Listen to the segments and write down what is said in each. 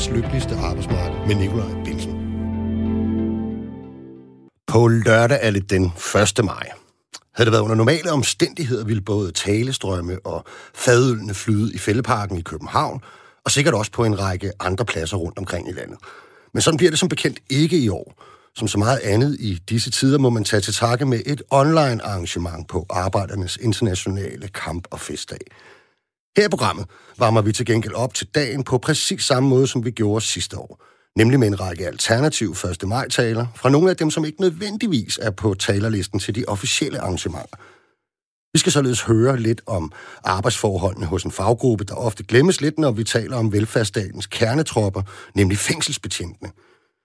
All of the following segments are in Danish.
verdens lykkeligste arbejdsmarked med Nikolaj Bilsen. På lørdag er det den 1. maj. Havde det været under normale omstændigheder, ville både talestrømme og fadølene flyde i Fælleparken i København, og sikkert også på en række andre pladser rundt omkring i landet. Men sådan bliver det som bekendt ikke i år. Som så meget andet i disse tider må man tage til takke med et online arrangement på Arbejdernes Internationale Kamp- og Festdag. Her i programmet varmer vi til gengæld op til dagen på præcis samme måde, som vi gjorde sidste år. Nemlig med en række alternative 1. maj-taler fra nogle af dem, som ikke nødvendigvis er på talerlisten til de officielle arrangementer. Vi skal således høre lidt om arbejdsforholdene hos en faggruppe, der ofte glemmes lidt, når vi taler om velfærdsstatens kernetropper, nemlig fængselsbetjentene.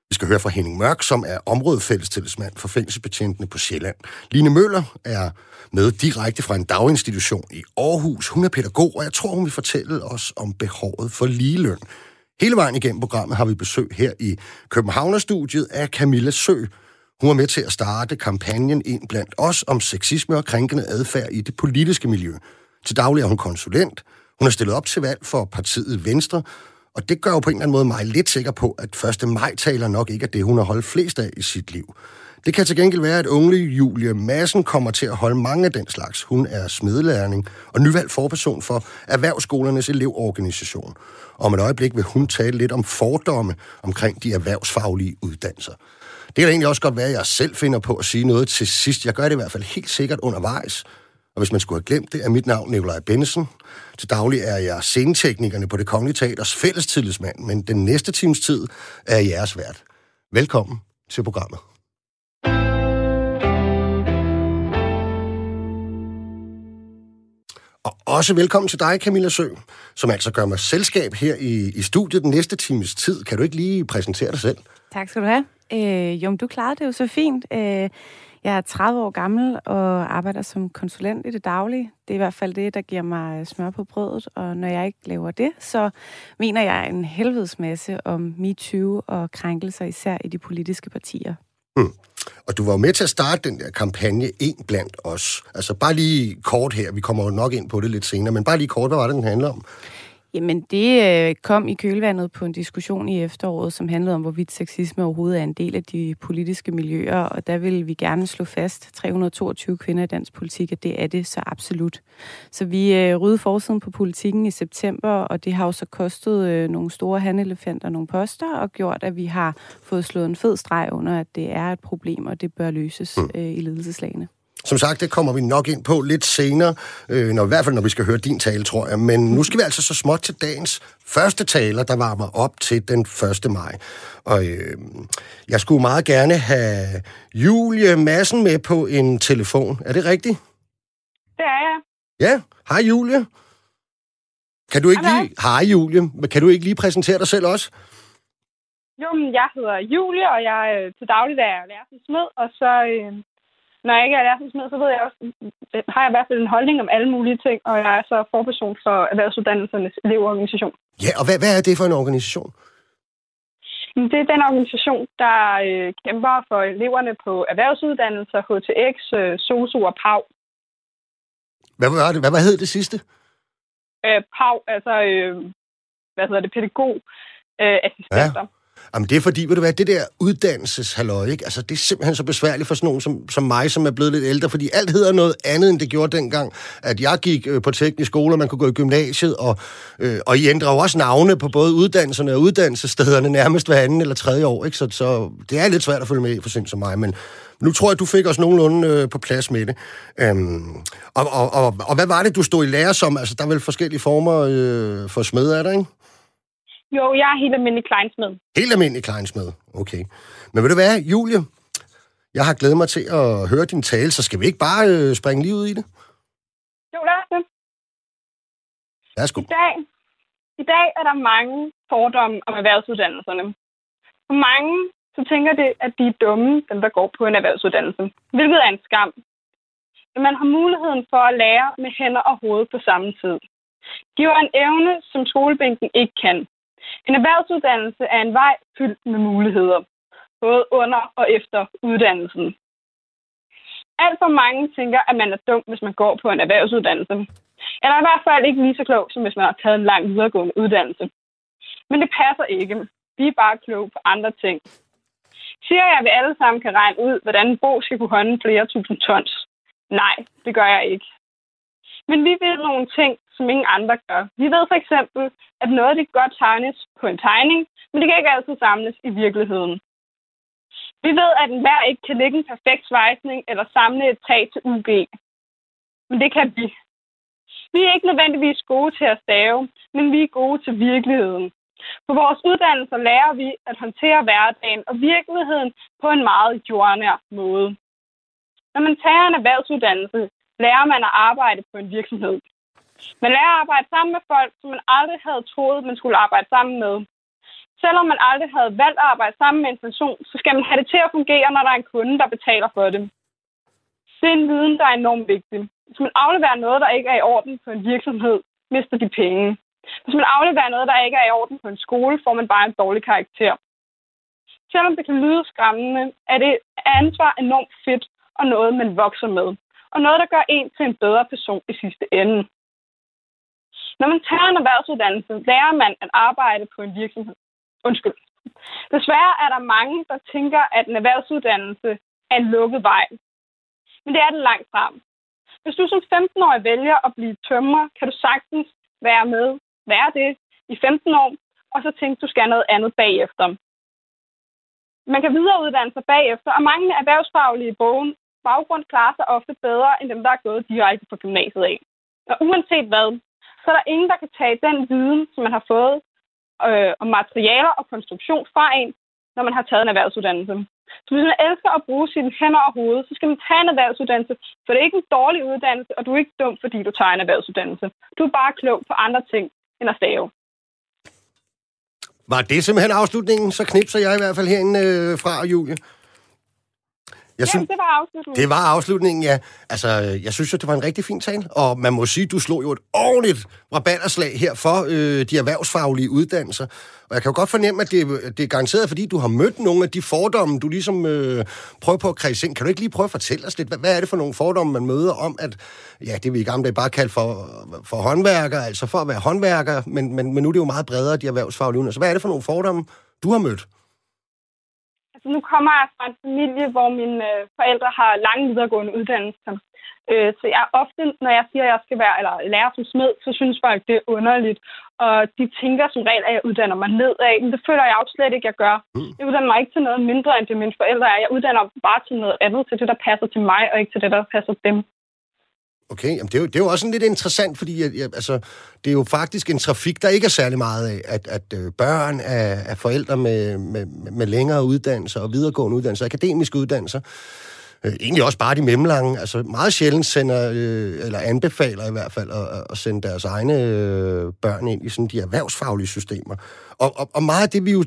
Vi skal høre fra Henning Mørk, som er områdefællestillidsmand for fængselsbetjentene på Sjælland. Line Møller er med direkte fra en daginstitution i Aarhus. Hun er pædagog, og jeg tror, hun vil fortælle os om behovet for ligeløn. Hele vejen igennem programmet har vi besøg her i Københavnerstudiet af Camilla Sø. Hun er med til at starte kampagnen ind blandt os om sexisme og krænkende adfærd i det politiske miljø. Til daglig er hun konsulent. Hun har stillet op til valg for partiet Venstre, og det gør jo på en eller anden måde mig lidt sikker på, at 1. maj taler nok ikke er det, hun har holdt flest af i sit liv. Det kan til gengæld være, at unge Julie Madsen kommer til at holde mange af den slags. Hun er smedelærning og nyvalgt forperson for Erhvervsskolernes elevorganisation. Om et øjeblik vil hun tale lidt om fordomme omkring de erhvervsfaglige uddannelser. Det kan egentlig også godt være, at jeg selv finder på at sige noget til sidst. Jeg gør det i hvert fald helt sikkert undervejs. Og hvis man skulle have glemt det, er mit navn Nikolaj Bennesen. Til daglig er jeg sceneteknikerne på det Kongelige Teaters fællestillidsmand, men den næste times tid er jeres vært. Velkommen til programmet. Og også velkommen til dig, Camilla Sø, som altså gør mig selskab her i, i studiet den næste times tid. Kan du ikke lige præsentere dig selv? Tak skal du have. Øh, jo, du klarede det jo så fint. Øh, jeg er 30 år gammel og arbejder som konsulent i det daglige. Det er i hvert fald det, der giver mig øh, smør på brødet, og når jeg ikke laver det, så mener jeg en helvedes masse om MeToo og krænkelser, især i de politiske partier. Mm. Og du var jo med til at starte den der kampagne En blandt os. Altså bare lige kort her, vi kommer jo nok ind på det lidt senere, men bare lige kort, hvad var det, den handler om? Jamen, det øh, kom i kølvandet på en diskussion i efteråret, som handlede om, hvorvidt sexisme overhovedet er en del af de politiske miljøer, og der vil vi gerne slå fast, 322 kvinder i dansk politik, at det er det så absolut. Så vi øh, ryddede forsiden på politikken i september, og det har jo så kostet øh, nogle store handelefanter nogle poster, og gjort, at vi har fået slået en fed streg under, at det er et problem, og det bør løses mm. i ledelseslagene. Som sagt, det kommer vi nok ind på lidt senere, øh, når, i hvert fald når vi skal høre din tale, tror jeg. Men nu skal vi altså så småt til dagens første taler, der varmer op til den 1. maj. Og øh, jeg skulle meget gerne have Julie Massen med på en telefon. Er det rigtigt? Det er jeg. Ja, hej Julie. Kan du ikke hej, lige... Hej Julie. Kan du ikke lige præsentere dig selv også? Jo, men jeg hedder Julie, og jeg er til daglig er lærer smed, og så øh, når jeg ikke er lærersmed, så ved jeg også, har jeg i hvert fald en holdning om alle mulige ting, og jeg er så forperson for Erhvervsuddannelsernes elevorganisation. Ja, og hvad, hvad er det for en organisation? Det er den organisation, der øh, kæmper for eleverne på erhvervsuddannelser, HTX, øh, SOSU og PAV. Hvad var det? Hvad, hvad hed det sidste? Øh, PAV, altså, øh, hvad hedder det, pædagog, øh, assistenter. Ja. Jamen det er fordi, ved du hvad, det der uddannelseshalløj, ikke? Altså, det er simpelthen så besværligt for sådan nogen som, som mig, som er blevet lidt ældre, fordi alt hedder noget andet, end det gjorde dengang, at jeg gik øh, på teknisk skole, og man kunne gå i gymnasiet, og, øh, og I ændrer jo også navne på både uddannelserne og uddannelsesstederne nærmest hver anden eller tredje år, ikke? Så, så det er lidt svært at følge med for sind som mig, men nu tror jeg, du fik os nogenlunde øh, på plads med det. Øhm, og, og, og, og hvad var det, du stod i lære som? Altså, der er vel forskellige former øh, for smed, er der, ikke? Jo, jeg er helt almindelig kleinsmed. Helt almindelig kleinsmed, okay. Men vil du være, Julie? Jeg har glædet mig til at høre din tale, så skal vi ikke bare øh, springe lige ud i det? Jo, lad os det. Værsgo. I dag, I dag er der mange fordomme om erhvervsuddannelserne. For mange så tænker det, at de er dumme, dem der går på en erhvervsuddannelse. Hvilket er en skam. Men man har muligheden for at lære med hænder og hoved på samme tid. De har en evne, som skolebænken ikke kan. En erhvervsuddannelse er en vej fyldt med muligheder, både under og efter uddannelsen. Alt for mange tænker, at man er dum, hvis man går på en erhvervsuddannelse. Eller i hvert fald ikke lige så klog, som hvis man har taget en lang videregående uddannelse. Men det passer ikke. Vi er bare kloge på andre ting. Siger jeg, at vi alle sammen kan regne ud, hvordan en bog skal kunne håndte flere tusind tons? Nej, det gør jeg ikke. Men vi ved nogle ting, som ingen andre gør. Vi ved for eksempel, at noget det godt tegnes på en tegning, men det kan ikke altid samles i virkeligheden. Vi ved, at en hver ikke kan lægge en perfekt svejsning eller samle et tag til UG. Men det kan vi. Vi er ikke nødvendigvis gode til at stave, men vi er gode til virkeligheden. På vores uddannelser lærer vi at håndtere hverdagen og virkeligheden på en meget jordnær måde. Når man tager en erhvervsuddannelse, lærer man at arbejde på en virksomhed. Man lærer at arbejde sammen med folk, som man aldrig havde troet, man skulle arbejde sammen med. Selvom man aldrig havde valgt at arbejde sammen med en person, så skal man have det til at fungere, når der er en kunde, der betaler for det. Det er en viden, der er enormt vigtig. Hvis man afleverer noget, der ikke er i orden på en virksomhed, mister de penge. Hvis man afleverer noget, der ikke er i orden på en skole, får man bare en dårlig karakter. Selvom det kan lyde skræmmende, er det ansvar enormt fedt og noget, man vokser med. Og noget, der gør en til en bedre person i sidste ende. Når man tager en erhvervsuddannelse, lærer man at arbejde på en virksomhed. Undskyld. Desværre er der mange, der tænker, at en erhvervsuddannelse er en lukket vej. Men det er det langt frem. Hvis du som 15-årig vælger at blive tømrer, kan du sagtens være med, være det i 15 år, og så tænke, du skal noget andet bagefter. Man kan videreuddanne sig bagefter, og mange erhvervsfaglige bogen, baggrund klarer sig ofte bedre, end dem, der er gået direkte fra gymnasiet af. Og uanset hvad, så er der ingen, der kan tage den viden, som man har fået øh, om materialer og konstruktion fra en, når man har taget en erhvervsuddannelse. Så hvis man elsker at bruge sine hænder og hoved, så skal man tage en erhvervsuddannelse, for det er ikke en dårlig uddannelse, og du er ikke dum, fordi du tager en erhvervsuddannelse. Du er bare klog på andre ting end at stave. Var det simpelthen afslutningen? Så knipser jeg i hvert fald herinde øh, fra, Julie. Jeg synes, det var afslutningen. Det var afslutningen, ja. Altså, jeg synes jo, det var en rigtig fin tale, og man må sige, du slog jo et ordentligt rabalderslag her for øh, de erhvervsfaglige uddannelser. Og jeg kan jo godt fornemme, at det, det er garanteret, fordi du har mødt nogle af de fordomme, du ligesom øh, prøver på at kredse ind. Kan du ikke lige prøve at fortælle os lidt, hvad, hvad er det for nogle fordomme, man møder om, at ja, det vi i gamle dage bare kaldt for, for håndværker, altså for at være håndværker, men, men, men nu er det jo meget bredere, de erhvervsfaglige uddannelser. Hvad er det for nogle fordomme, du har mødt? Nu kommer jeg fra en familie, hvor mine øh, forældre har lange videregående uddannelser. Øh, så jeg ofte, når jeg siger, at jeg skal være eller lære som smed, så synes folk, det er underligt. Og de tænker som regel, at jeg uddanner mig nedad. Men det føler jeg jo slet ikke, jeg gør. Mm. Jeg uddanner mig ikke til noget mindre, end det mine forældre er. Jeg uddanner bare til noget andet, til det, der passer til mig, og ikke til det, der passer dem. Okay, jamen det, er jo, det er jo også sådan lidt interessant, fordi jeg, jeg, altså, det er jo faktisk en trafik, der ikke er særlig meget af, at, at øh, børn af, af forældre med, med, med længere uddannelser og videregående uddannelser, akademiske uddannelser, øh, egentlig også bare de mellemlange, altså meget sjældent sender, øh, eller anbefaler i hvert fald, at, at sende deres egne øh, børn ind i sådan de erhvervsfaglige systemer. Og, og, og meget af det, vi jo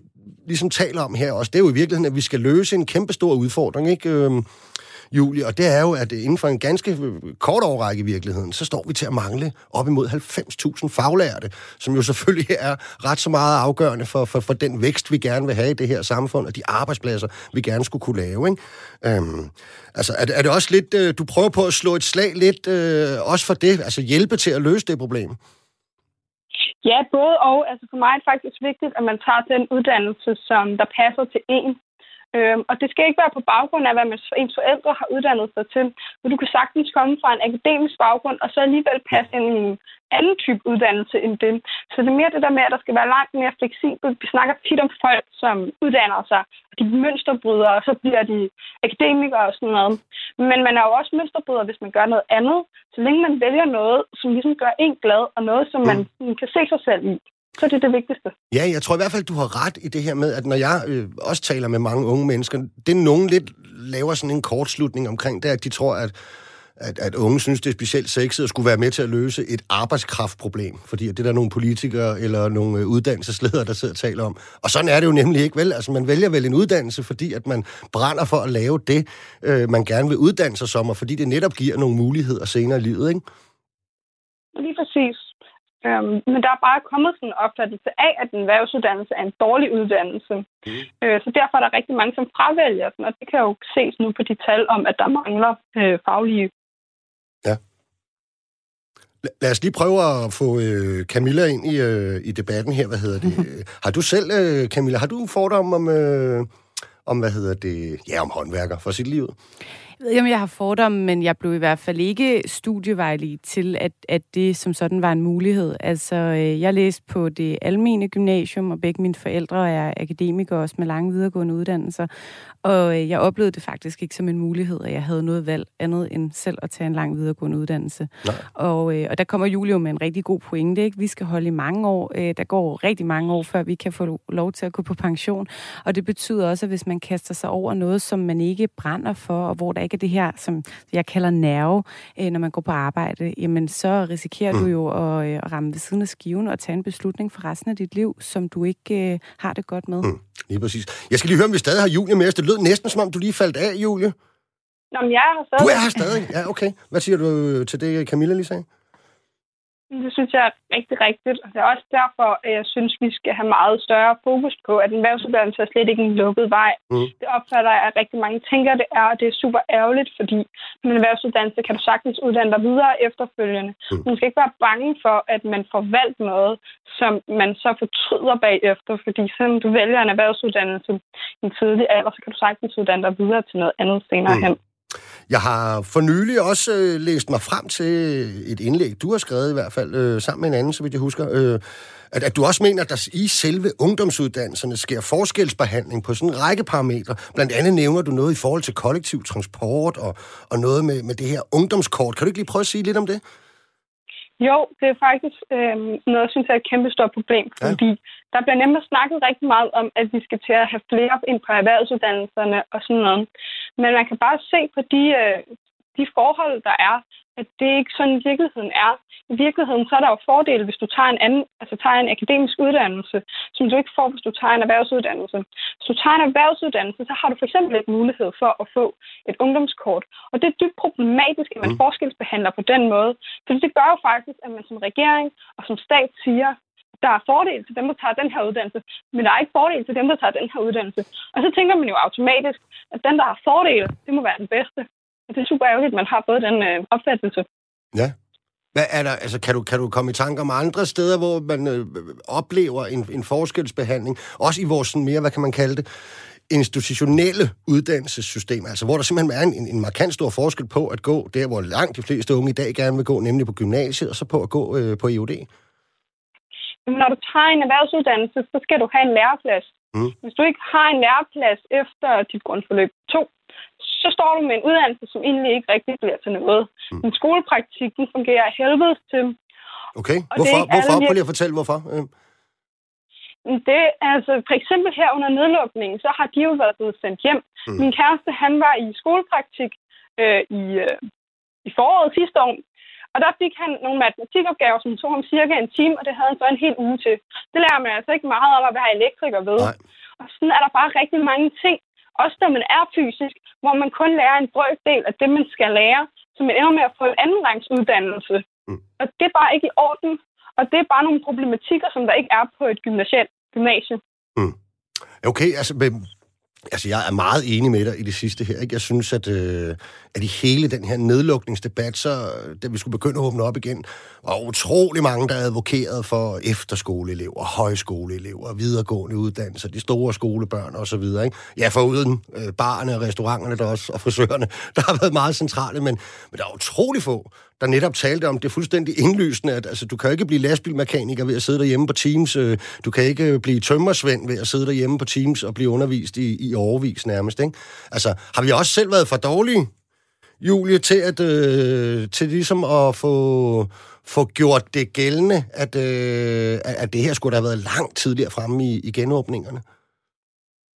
ligesom taler om her også, det er jo i virkeligheden, at vi skal løse en kæmpe stor udfordring, ikke? Øh, Julie, og det er jo, at øh, inden for en ganske øh, kort overrække i virkeligheden, så står vi til at mangle op imod 90.000 faglærte, som jo selvfølgelig er ret så meget afgørende for, for, for den vækst, vi gerne vil have i det her samfund, og de arbejdspladser, vi gerne skulle kunne lave. Ikke? Øhm, altså, er, er det også lidt, øh, du prøver på at slå et slag lidt, øh, også for det, altså hjælpe til at løse det problem? Ja, både og. Altså for mig er det faktisk vigtigt, at man tager den uddannelse, som der passer til en. Øhm, og det skal ikke være på baggrund af, hvad ens forældre har uddannet sig til. Men du kan sagtens komme fra en akademisk baggrund, og så alligevel passe ind i en anden type uddannelse end det. Så det er mere det der med, at der skal være langt mere fleksibelt. Vi snakker tit om folk, som uddanner sig, og de mønsterbryder, og så bliver de akademikere og sådan noget. Men man er jo også mønsterbryder, hvis man gør noget andet. Så længe man vælger noget, som ligesom gør en glad, og noget, som man kan se sig selv i så det er det vigtigste. Ja, jeg tror i hvert fald, du har ret i det her med, at når jeg øh, også taler med mange unge mennesker, det er nogen lidt laver sådan en kortslutning omkring det, at de tror, at at, at unge synes, det er specielt sexet at skulle være med til at løse et arbejdskraftproblem, fordi det er der nogle politikere eller nogle øh, uddannelsesledere, der sidder og taler om. Og sådan er det jo nemlig ikke, vel? Altså, man vælger vel en uddannelse, fordi at man brænder for at lave det, øh, man gerne vil uddanne sig som, og fordi det netop giver nogle muligheder senere i livet, ikke? Øhm, men der er bare kommet sådan en opfattelse af, at en erhvervsuddannelse er en dårlig uddannelse. Mm. Øh, så derfor er der rigtig mange, som fravælger den, og det kan jo ses nu på de tal om, at der mangler øh, faglige. Ja. Lad os lige prøve at få øh, Camilla ind i, øh, i debatten her. Hvad hedder det? har du selv, øh, Camilla, har du en fordom om, øh, om, hvad hedder det, ja, om håndværker for sit liv? Jeg ved ikke, om jeg har fordomme, men jeg blev i hvert fald ikke studievejlig til, at, at det som sådan var en mulighed. Altså, øh, jeg læste på det almene gymnasium, og begge mine forældre er akademikere også med lange videregående uddannelser. Og øh, jeg oplevede det faktisk ikke som en mulighed, at jeg havde noget valg andet end selv at tage en lang videregående uddannelse. Og, øh, og der kommer Julio med en rigtig god pointe. Ikke? Vi skal holde i mange år. Der går rigtig mange år, før vi kan få lov til at gå på pension. Og det betyder også, at hvis man kaster sig over noget, som man ikke brænder for, og hvor der ikke er det her, som jeg kalder nerve, øh, når man går på arbejde, jamen så risikerer mm. du jo at, øh, at ramme ved siden af skiven og tage en beslutning for resten af dit liv, som du ikke øh, har det godt med. Mm. Lige præcis. Jeg skal lige høre, om vi stadig har Julie med os. Det lød næsten, som om du lige faldt af, Julie. Nå, men jeg er her stadig. Du er her stadig? Ja, okay. Hvad siger du til det, Camilla lige sagde? Det synes jeg er rigtig rigtigt, og det er også derfor, at jeg synes, vi skal have meget større fokus på, at en erhvervsuddannelse er slet ikke en lukket vej. Mm. Det opfatter jeg, at rigtig mange tænker, det er, og det er super ærgerligt, fordi med en erhvervsuddannelse kan du sagtens uddanne dig videre efterfølgende. Mm. Man skal ikke være bange for, at man får valgt noget, som man så fortryder bagefter, fordi selvom du vælger en erhvervsuddannelse i en tidlig alder, så kan du sagtens uddanne dig videre til noget andet senere mm. hen. Jeg har for nylig også øh, læst mig frem til et indlæg, du har skrevet i hvert fald, øh, sammen med en anden, så vidt jeg husker, øh, at, at du også mener, at der i selve ungdomsuddannelserne sker forskelsbehandling på sådan en række parametre. Blandt andet nævner du noget i forhold til kollektiv transport og, og noget med, med det her ungdomskort. Kan du ikke lige prøve at sige lidt om det? Jo, det er faktisk øh, noget, jeg synes er et kæmpe stort problem, fordi ja. der bliver nemlig snakket rigtig meget om, at vi skal til at have flere ind på erhvervsuddannelserne og sådan noget. Men man kan bare se på de, øh, de forhold, der er, at det ikke sådan virkeligheden er. I virkeligheden så er der jo fordele, hvis du tager en anden, altså tager en akademisk uddannelse, som du ikke får, hvis du tager en erhvervsuddannelse. Hvis du tager en erhvervsuddannelse, så har du for eksempel ikke mulighed for at få et ungdomskort. Og det er dybt problematisk, at man mm. forskelsbehandler på den måde. For det gør jo faktisk, at man som regering og som stat siger, der er fordel til dem, der tager den her uddannelse, men der er ikke fordel til dem, der tager den her uddannelse. Og så tænker man jo automatisk, at den, der har fordel, det må være den bedste. Og det er super ærgerligt, at man har både den øh, opfattelse. Ja. Hvad er der, altså, kan, du, kan du komme i tanke om andre steder, hvor man øh, oplever en, en forskelsbehandling? Også i vores sådan mere, hvad kan man kalde det, institutionelle uddannelsessystem, altså hvor der simpelthen er en, en markant stor forskel på at gå der, hvor langt de fleste unge i dag gerne vil gå, nemlig på gymnasiet, og så på at gå øh, på EUD? Når du tager en erhvervsuddannelse, så skal du have en læreplads. Mm. Hvis du ikke har en læreplads efter dit grundforløb 2, så står du med en uddannelse, som egentlig ikke rigtig bliver til noget. Mm. En skolepraktik, den fungerer helvede til. Okay, hvorfor? hvorfor? Prøv lige at fortælle, hvorfor. Øh. Det, altså, for eksempel her under nedlukningen, så har de jo været blevet sendt hjem. Mm. Min kæreste, han var i skolepraktik øh, i, øh, i foråret sidste år, og der fik han nogle matematikopgaver, som tog ham cirka en time, og det havde han så en hel uge til. Det lærer man altså ikke meget om at være elektriker ved. Nej. Og sådan er der bare rigtig mange ting, også når man er fysisk, hvor man kun lærer en brøkdel af det, man skal lære, så man ender med at få en anden rangs uddannelse. Mm. Og det er bare ikke i orden. Og det er bare nogle problematikker, som der ikke er på et gymnasialt gymnasie. Mm. Okay, altså Altså, jeg er meget enig med dig i det sidste her. Ikke? Jeg synes, at, øh, at i hele den her nedlukningsdebat, så da vi skulle begynde at åbne op igen, var utrolig mange, der advokerede for efterskoleelever, højskoleelever, videregående uddannelser, de store skolebørn osv. Ikke? Ja, for uden øh, barne og restauranterne der også, og frisørerne, der har været meget centrale, men, men der er utrolig få, der netop talte om det fuldstændig indlysende, at altså, du kan ikke blive lastbilmekaniker ved at sidde derhjemme på Teams, øh, du kan ikke blive tømmersvend ved at sidde derhjemme på Teams og blive undervist i, i overvis nærmest. Ikke? Altså, har vi også selv været for dårlige, Julie, til, at, øh, til ligesom at få, få gjort det gældende, at, øh, at det her skulle da have været langt tidligere fremme i, i genåbningerne?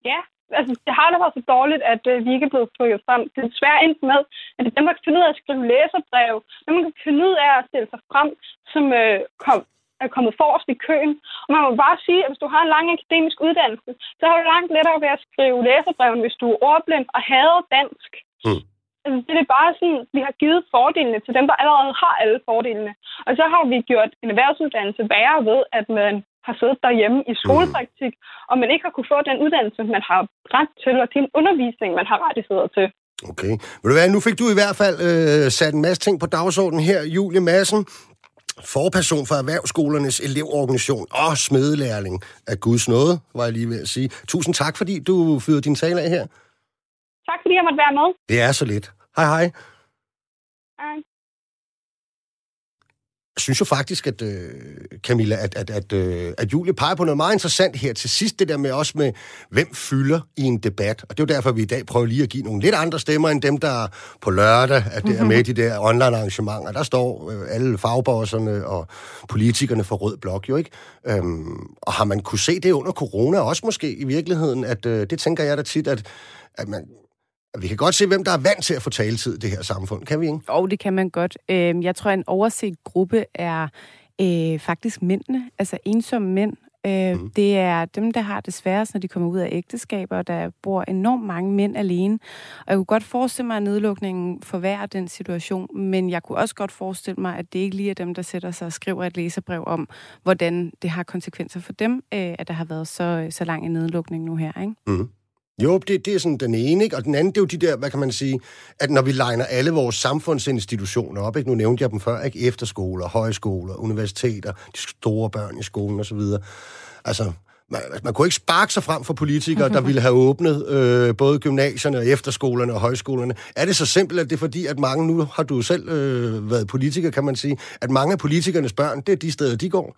Ja, altså, det har da været så dårligt, at øh, vi ikke er blevet trykket frem. Det er desværre endt med, at dem, der kan finde ud af at skrive læserbrev, dem, der kan finde ud af at stille sig frem, som øh, kom, er kommet forrest i køen. Og man må bare sige, at hvis du har en lang akademisk uddannelse, så har du langt lettere ved at skrive læserbrev, hvis du er ordblind og hader dansk. Mm. Altså, det er bare sådan, vi har givet fordelene til dem, der allerede har alle fordelene. Og så har vi gjort en erhvervsuddannelse værre ved, at man har siddet derhjemme i skolepraktik, mm. og man ikke har kunne få den uddannelse, man har ret til, og den undervisning, man har rettigheder til. Okay. Vil du være, nu fik du i hvert fald øh, sat en masse ting på dagsordenen her, Julie Madsen. forperson for Erhvervsskolernes elevorganisation og smedelærling af Guds nåde, var jeg lige ved at sige. Tusind tak, fordi du fyrede din tale af her. Tak fordi jeg måtte være med. Det er så lidt. Hej hej. Hej. Jeg synes jo faktisk, at øh, Camilla, at, at, at, øh, at Julie peger på noget meget interessant her til sidst, det der med også med, hvem fylder i en debat. Og det er jo derfor, vi i dag prøver lige at give nogle lidt andre stemmer, end dem, der på lørdag at det er med i de der online arrangementer. Der står øh, alle fagbosserne og politikerne fra Rød Blok jo ikke. Øhm, og har man kunne se det under corona også måske i virkeligheden, at øh, det tænker jeg da tit, at, at man, vi kan godt se, hvem der er vant til at få taletid i det her samfund, kan vi ikke? Og det kan man godt. Øhm, jeg tror, at en overset gruppe er øh, faktisk mændene, altså ensomme mænd. Øh, mm. Det er dem, der har det sværest, når de kommer ud af ægteskaber, der bor enormt mange mænd alene. Og jeg kunne godt forestille mig, at nedlukningen forværrer den situation, men jeg kunne også godt forestille mig, at det ikke lige er dem, der sætter sig og skriver et læserbrev om, hvordan det har konsekvenser for dem, øh, at der har været så, så lang en nedlukning nu her. Ikke? Mm. Jo, det, det er sådan den ene, ikke? og den anden, det er jo de der, hvad kan man sige, at når vi legner alle vores samfundsinstitutioner op, ikke? nu nævnte jeg dem før, ikke? efterskoler, højskoler, universiteter, de store børn i skolen osv., altså, man, man kunne ikke sparke sig frem for politikere, der ville have åbnet øh, både gymnasierne og efterskolerne og højskolerne. Er det så simpelt, at det er fordi, at mange, nu har du selv øh, været politiker, kan man sige, at mange af politikernes børn, det er de steder, de går?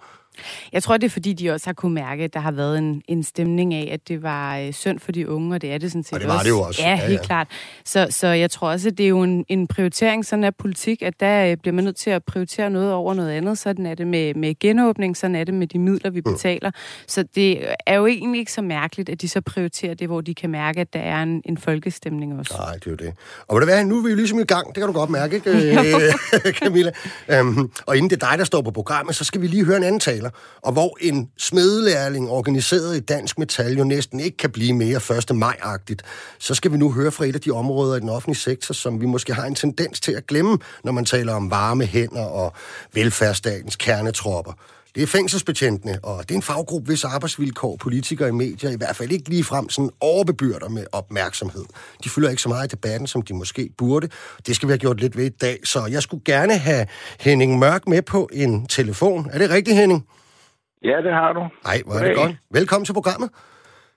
Jeg tror, det er fordi, de også har kunne mærke, at der har været en, en stemning af, at det var øh, synd for de unge, og det er det sådan set Og det var også. det jo også. Ja, Ja, helt ja. klart. Så, så jeg tror også, at det er jo en, en prioritering, sådan er politik, at der øh, bliver man nødt til at prioritere noget over noget andet. Sådan er det med, med genåbning, sådan er det med de midler, vi Mm. betaler. Så det er jo egentlig ikke så mærkeligt, at de så prioriterer det, hvor de kan mærke, at der er en, en folkestemning også. Nej, det er jo det. Og du hvad, nu er vi jo ligesom i gang. Det kan du godt mærke, ikke, øh, Camilla? Um, og inden det er dig, der står på programmet, så skal vi lige høre en anden taler. Og hvor en smedelærling organiseret i Dansk Metal jo næsten ikke kan blive mere 1. maj-agtigt, så skal vi nu høre fra et af de områder i den offentlige sektor, som vi måske har en tendens til at glemme, når man taler om varme hænder og velfærdsstatens kernetropper. Det er fængselsbetjentene, og det er en faggruppe, hvis arbejdsvilkår politikere i medier i hvert fald ikke lige frem sådan overbebyrder med opmærksomhed. De fylder ikke så meget i debatten, som de måske burde. Det skal vi have gjort lidt ved i dag, så jeg skulle gerne have Henning Mørk med på en telefon. Er det rigtigt, Henning? Ja, det har du. Nej, hvor er det godt. Velkommen til programmet.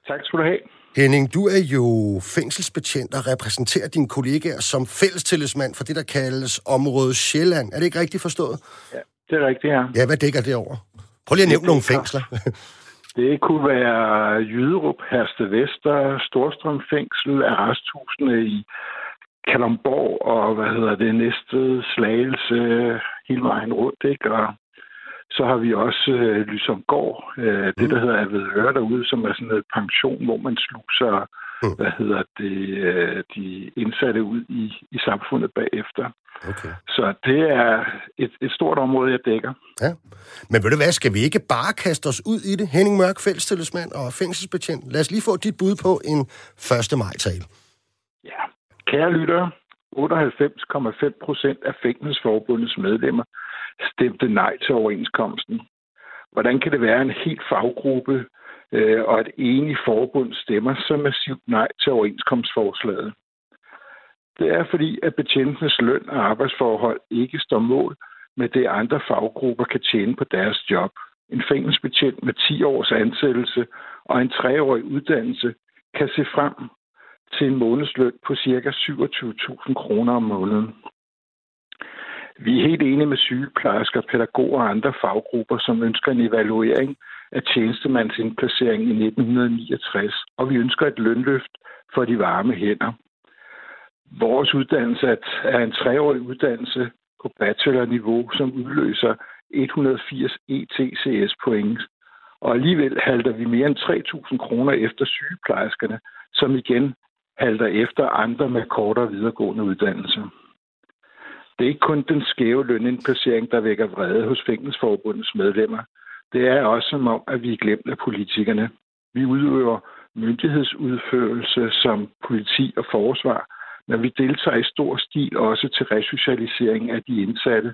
Tak skal du have. Henning, du er jo fængselsbetjent og repræsenterer dine kollegaer som fællestillidsmand for det, der kaldes området Sjælland. Er det ikke rigtigt forstået? Ja, det er rigtigt, ja. Ja, hvad dækker det over? Prøv lige at nævne nogle fængsler. Det kunne være Jyderup, Herste Vester, Storstrøm Fængsel, Arresthusene i Kalundborg og hvad hedder det, Næstved, Slagelse, hele vejen rundt, ikke? Og så har vi også øh, Lysomgård, øh, det der hedder Avedøre derude, som er sådan en pension, hvor man sluser, Mm. hvad hedder det, øh, de indsatte ud i, i samfundet bagefter. Okay. Så det er et, et stort område, jeg dækker. Ja. Men ved du hvad, skal vi ikke bare kaste os ud i det? Henning Mørk, fællestillidsmand og fængselsbetjent. Lad os lige få dit bud på en 1. maj-tale. Ja. Kære lyttere, 98,5 procent af Fængselsforbundets medlemmer stemte nej til overenskomsten. Hvordan kan det være, at en helt faggruppe øh, og et enigt forbund stemmer så massivt nej til overenskomstforslaget? Det er fordi, at betjentenes løn og arbejdsforhold ikke står mål med det, andre faggrupper kan tjene på deres job. En fængselsbetjent med 10 års ansættelse og en treårig uddannelse kan se frem til en månedsløn på ca. 27.000 kroner om måneden. Vi er helt enige med sygeplejersker, pædagoger og andre faggrupper, som ønsker en evaluering af tjenestemandsindplaceringen i 1969, og vi ønsker et lønløft for de varme hænder. Vores uddannelse er en treårig uddannelse på bachelorniveau, som udløser 180 ETCS point. Og alligevel halter vi mere end 3.000 kroner efter sygeplejerskerne, som igen halter efter andre med kortere videregående uddannelse. Det er ikke kun den skæve lønindplacering, der vækker vrede hos Fængselsforbundets medlemmer. Det er også som om, at vi er glemt af politikerne. Vi udøver myndighedsudførelse som politi og forsvar, men vi deltager i stor stil også til resocialisering af de indsatte,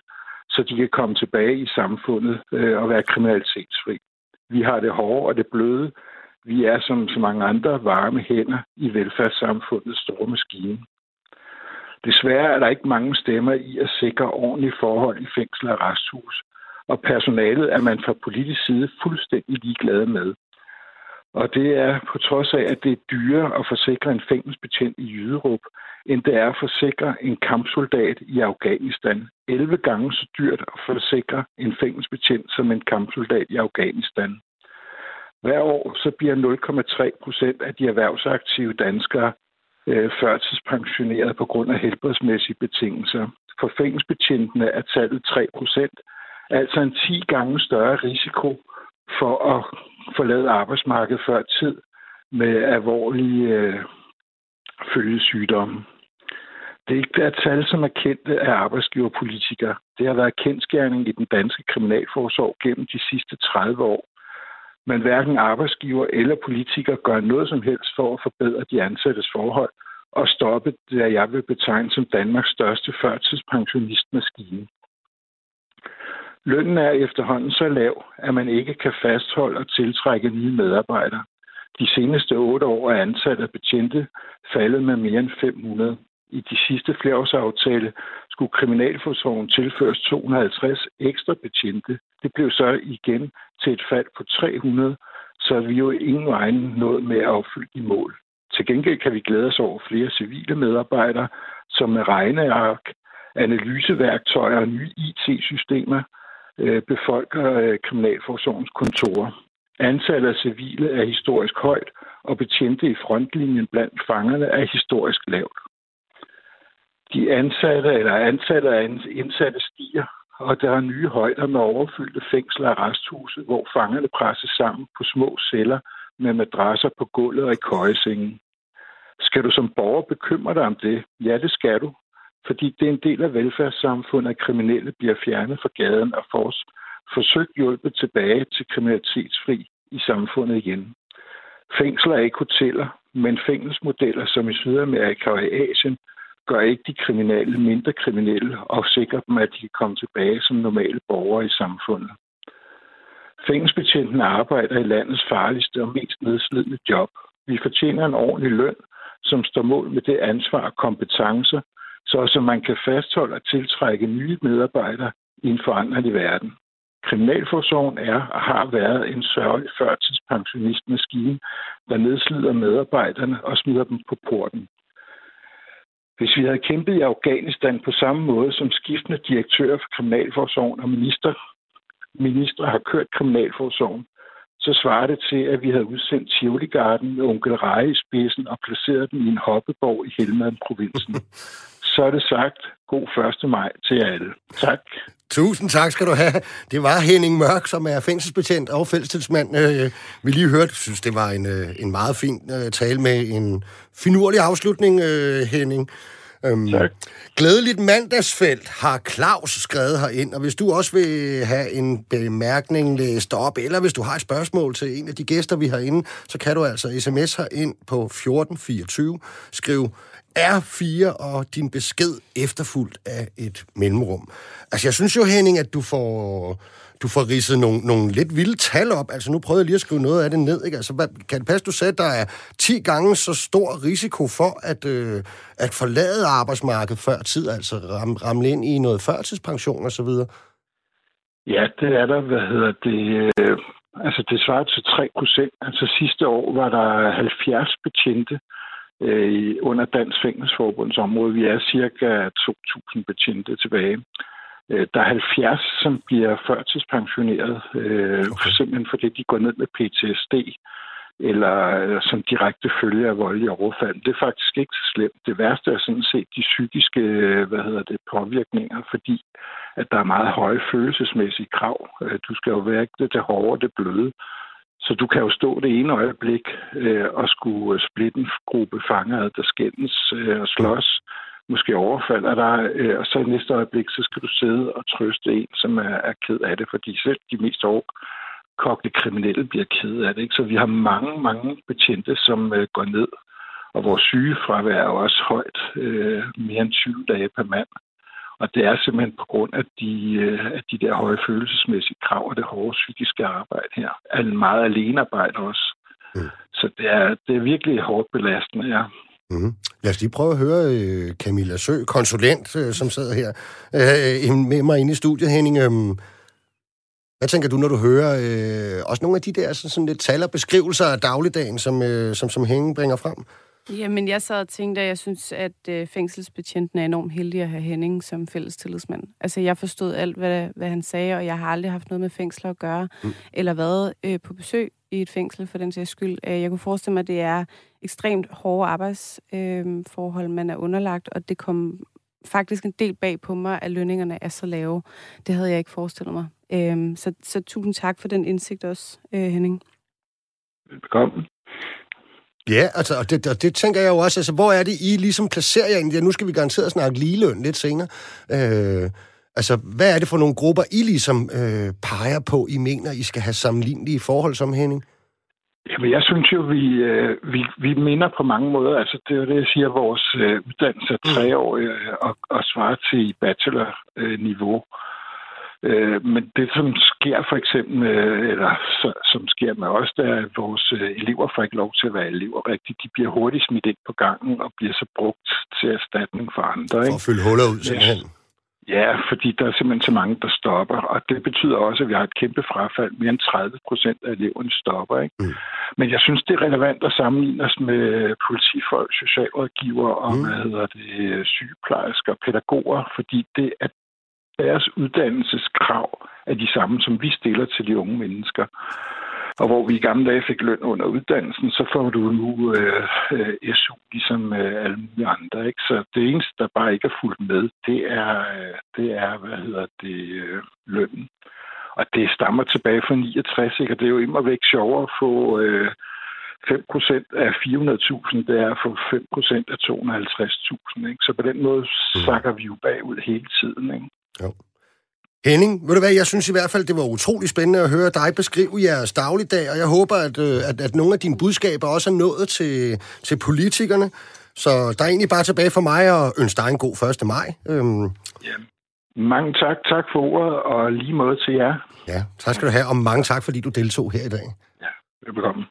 så de kan komme tilbage i samfundet øh, og være kriminalitetsfri. Vi har det hårde og det bløde. Vi er som så mange andre varme hænder i velfærdssamfundets store maskine. Desværre er der ikke mange stemmer i at sikre ordentlige forhold i fængsel og resthus. og personalet er man fra politisk side fuldstændig ligeglade med. Og det er på trods af, at det er dyrere at forsikre en fængselsbetjent i Jyderup, end det er at forsikre en kampsoldat i Afghanistan. 11 gange så dyrt at forsikre en fængselsbetjent som en kampsoldat i Afghanistan. Hver år så bliver 0,3 procent af de erhvervsaktive danskere øh, førtidspensioneret på grund af helbredsmæssige betingelser. For fængselsbetjentene er tallet 3 procent, altså en 10 gange større risiko for at forlade arbejdsmarkedet før tid med alvorlige øh, følgesygdomme. Det er ikke et tal, som er kendt af arbejdsgiverpolitikere. Det har været kendskærning i den danske kriminalforsorg gennem de sidste 30 år. Men hverken arbejdsgiver eller politikere gør noget som helst for at forbedre de ansattes forhold og stoppe det, jeg vil betegne som Danmarks største førtidspensionistmaskine. Lønnen er efterhånden så lav, at man ikke kan fastholde og tiltrække nye medarbejdere. De seneste otte år er antallet af betjente faldet med mere end 500. I de sidste flerårsaftale skulle Kriminalforsorgen tilføres 250 ekstra betjente. Det blev så igen til et fald på 300, så vi jo ingen vegne nået med at opfylde de mål. Til gengæld kan vi glæde os over flere civile medarbejdere, som med regneark, analyseværktøjer og nye IT-systemer øh, befolker øh, Kriminalforsorgens kontorer. Antallet af civile er historisk højt, og betjente i frontlinjen blandt fangerne er historisk lavt. De ansatte eller ansatte af indsatte stiger, og der er nye højder med overfyldte fængsler og resthuse, hvor fangerne presses sammen på små celler med madrasser på gulvet og i køjesengen. Skal du som borger bekymre dig om det? Ja, det skal du. Fordi det er en del af velfærdssamfundet, at kriminelle bliver fjernet fra gaden og får forsøgt hjulpet tilbage til kriminalitetsfri i samfundet igen. Fængsler er ikke hoteller, men fængselsmodeller som i Sydamerika og i Asien gør ikke de kriminelle mindre kriminelle og sikrer dem, at de kan komme tilbage som normale borgere i samfundet. Fængselsbetjenten arbejder i landets farligste og mest nedslidende job. Vi fortjener en ordentlig løn, som står mål med det ansvar og kompetencer, så som man kan fastholde og tiltrække nye medarbejdere i en foranderlig verden. Kriminalforsorgen er og har været en sørgelig førtidspensionistmaskine, der nedslider medarbejderne og smider dem på porten. Hvis vi havde kæmpet i Afghanistan på samme måde som skiftende direktører for Kriminalforsorgen og minister, minister har kørt Kriminalforsorgen, så svarer det til, at vi havde udsendt Tivoli Garden med onkel Reje i spidsen og placeret den i en hoppeborg i Helmand-provinsen. så er det sagt. God 1. maj til alle. Tak. Tusind tak skal du have. Det var Henning Mørk, som er fængselsbetjent og fællestilsmand. Øh, vi lige hørte, synes, det var en, øh, en meget fin øh, tale med en finurlig afslutning, Henning. Øhm, tak. Glædeligt mandagsfelt har Claus skrevet herind, og hvis du også vil have en bemærkning læst op, eller hvis du har et spørgsmål til en af de gæster, vi har inde, så kan du altså sms herind på 1424, skriv R4 og din besked efterfulgt af et mellemrum. Altså, jeg synes jo, Henning, at du får, du får ridset nogle, nogle lidt vilde tal op. Altså, nu prøvede jeg lige at skrive noget af det ned. Ikke? Altså, hvad, kan det passe, du sagde, at der er 10 gange så stor risiko for at, øh, at forlade arbejdsmarkedet før tid, altså ram, ramle ind i noget førtidspension osv.? Ja, det er der. Hvad hedder det? Øh, altså, det svarer til 3 procent. Altså, sidste år var der 70 betjente, øh, under Dansk Fængselsforbunds område. Vi er cirka 2.000 betjente tilbage. Øh, der er 70, som bliver førtidspensioneret, øh, okay. simpelthen fordi de går ned med PTSD, eller øh, som direkte følge af voldelige overfald. Det er faktisk ikke så slemt. Det værste er sådan set de psykiske øh, hvad hedder det, påvirkninger, fordi at der er meget høje følelsesmæssige krav. Du skal jo være det, hårde, det bløde. Så du kan jo stå det ene øjeblik øh, og skulle øh, splitte en gruppe fanger, der skændes øh, og slås. Måske overfalder dig, øh, og så i næste øjeblik, så skal du sidde og trøste en, som er, er ked af det, fordi selv de mest overkogte kriminelle bliver ked af det. Ikke? Så vi har mange, mange betjente, som øh, går ned, og vores sygefravær er også højt, øh, mere end 20 dage per mand. Og det er simpelthen på grund af de, øh, af de der høje følelsesmæssige krav og det hårde psykiske arbejde her. Er meget alenearbejde også. Mm. Så det er, det er virkelig hårdt belastende, ja. Mm. Lad os lige prøve at høre øh, Camilla Sø, konsulent, øh, som sidder her med mig inde i studiet, Henning. Øhm, Hvad tænker du, når du hører øh, også nogle af de der sådan, sådan lidt tal og beskrivelser af dagligdagen, som, øh, som, som Hænge bringer frem? Jamen, jeg sad og tænkte, at jeg synes, at øh, fængselsbetjenten er enormt heldig at have Henning som fælles tillidsmand. Altså, jeg forstod alt, hvad, hvad han sagde, og jeg har aldrig haft noget med fængsler at gøre, mm. eller været øh, på besøg i et fængsel for den sags skyld. Øh, jeg kunne forestille mig, at det er ekstremt hårde arbejdsforhold, øh, man er underlagt, og det kom faktisk en del bag på mig, at lønningerne er så lave. Det havde jeg ikke forestillet mig. Øh, så, så tusind tak for den indsigt også, øh, Henning. Velkommen. Ja, altså, og det, og det tænker jeg jo også, altså, hvor er det, I ligesom placerer jer egentlig? Ja, nu skal vi garanteret snakke ligeløn lidt senere. Øh, altså, hvad er det for nogle grupper, I ligesom øh, peger på, I mener, I skal have sammenlignelige forhold som Henning? Jamen, jeg synes jo, vi, øh, vi, vi minder på mange måder. Altså, det er det, jeg siger, vores øh, uddannelse er mm. treårig og, og svarer til bachelor-niveau. Øh, Øh, men det, som sker for eksempel, øh, eller så, som sker med os, det er, at vores øh, elever får ikke lov til at være elever rigtigt. De bliver hurtigt smidt ind på gangen og bliver så brugt til erstatning for andre. Ikke? For at fylde huller ud, simpelthen. Ja, fordi der er simpelthen så mange, der stopper. Og det betyder også, at vi har et kæmpe frafald. Mere end 30 procent af eleverne stopper. Ikke? Mm. Men jeg synes, det er relevant at sammenligne os med politifolk, socialrådgiver og mm. hvad hedder det, sygeplejersker og pædagoger, fordi det er deres uddannelseskrav er de samme, som vi stiller til de unge mennesker. Og hvor vi i gamle dage fik løn under uddannelsen, så får du nu øh, øh, SU ligesom øh, alle mulige andre. Ikke? Så det eneste, der bare ikke er fuldt med, det er, øh, det er hvad hedder det, øh, lønnen. Og det stammer tilbage fra 69, ikke? og det er jo immer væk sjovere at få øh, 5% af 400.000, det er at få 5% af 250.000. Ikke? Så på den måde mm. sakker vi jo bagud hele tiden. Ikke? Jo. Henning, ved du hvad, jeg synes i hvert fald, det var utrolig spændende at høre dig beskrive jeres dagligdag, og jeg håber, at, øh, at, at nogle af dine budskaber også er nået til, til politikerne. Så der er egentlig bare tilbage for mig at ønske dig en god 1. maj. Øhm. Ja. Mange tak. Tak for ordet, og lige måde til jer. Ja, tak skal du have, og mange tak, fordi du deltog her i dag. Ja, velkommen.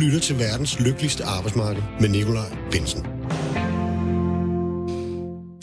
Lytter til verdens lykkeligste arbejdsmarked med Nikolaj Bensen.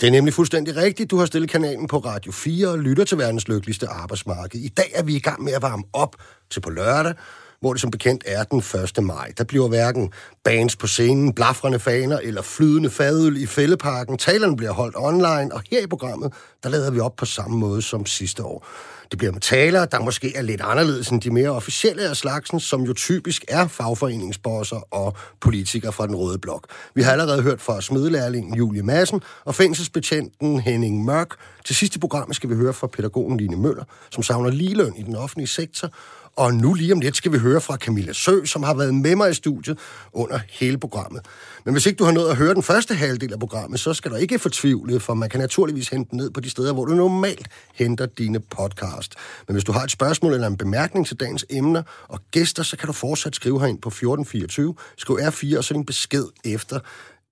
Det er nemlig fuldstændig rigtigt. Du har stillet kanalen på Radio 4 og lytter til verdens lykkeligste arbejdsmarked. I dag er vi i gang med at varme op til på lørdag, hvor det som bekendt er den 1. maj. Der bliver hverken bands på scenen, blafrende faner eller flydende fadøl i fældeparken. Talerne bliver holdt online, og her i programmet, der lader vi op på samme måde som sidste år. Det bliver med talere, der måske er lidt anderledes end de mere officielle af slagsen, som jo typisk er fagforeningsbosser og politikere fra den røde blok. Vi har allerede hørt fra smedelærlingen Julie Madsen og fængselsbetjenten Henning Mørk. Til sidste program skal vi høre fra pædagogen Line Møller, som savner ligeløn i den offentlige sektor, og nu lige om lidt skal vi høre fra Camilla Sø, som har været med mig i studiet under hele programmet. Men hvis ikke du har nået at høre den første halvdel af programmet, så skal du ikke fortvivle, for man kan naturligvis hente den ned på de steder, hvor du normalt henter dine podcast. Men hvis du har et spørgsmål eller en bemærkning til dagens emner og gæster, så kan du fortsat skrive herind på 1424, skriv R4 og så din besked efter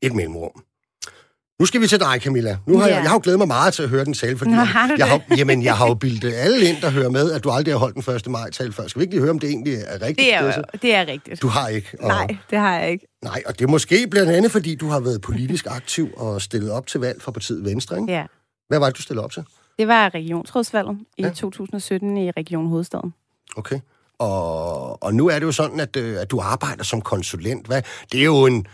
et mellemrum. Nu skal vi til dig, Camilla. Nu har ja. jeg, jeg har jo glædet mig meget til at høre den tale, fordi Nå, har jeg, har, jamen, jeg har jo bildet alle ind, der hører med, at du aldrig har holdt den 1. maj tale før. Skal vi ikke lige høre, om det egentlig er rigtigt? Det er, det, det er rigtigt. Du har ikke? Og, nej, det har jeg ikke. Nej, og det er måske blandt andet, fordi du har været politisk aktiv og stillet op til valg for partiet Venstre, ikke? Ja. Hvad var det, du stillede op til? Det var regionsrådsvalget i ja. 2017 i Region Hovedstaden. Okay. Og, og nu er det jo sådan, at, øh, at du arbejder som konsulent. Hvad? Det er jo en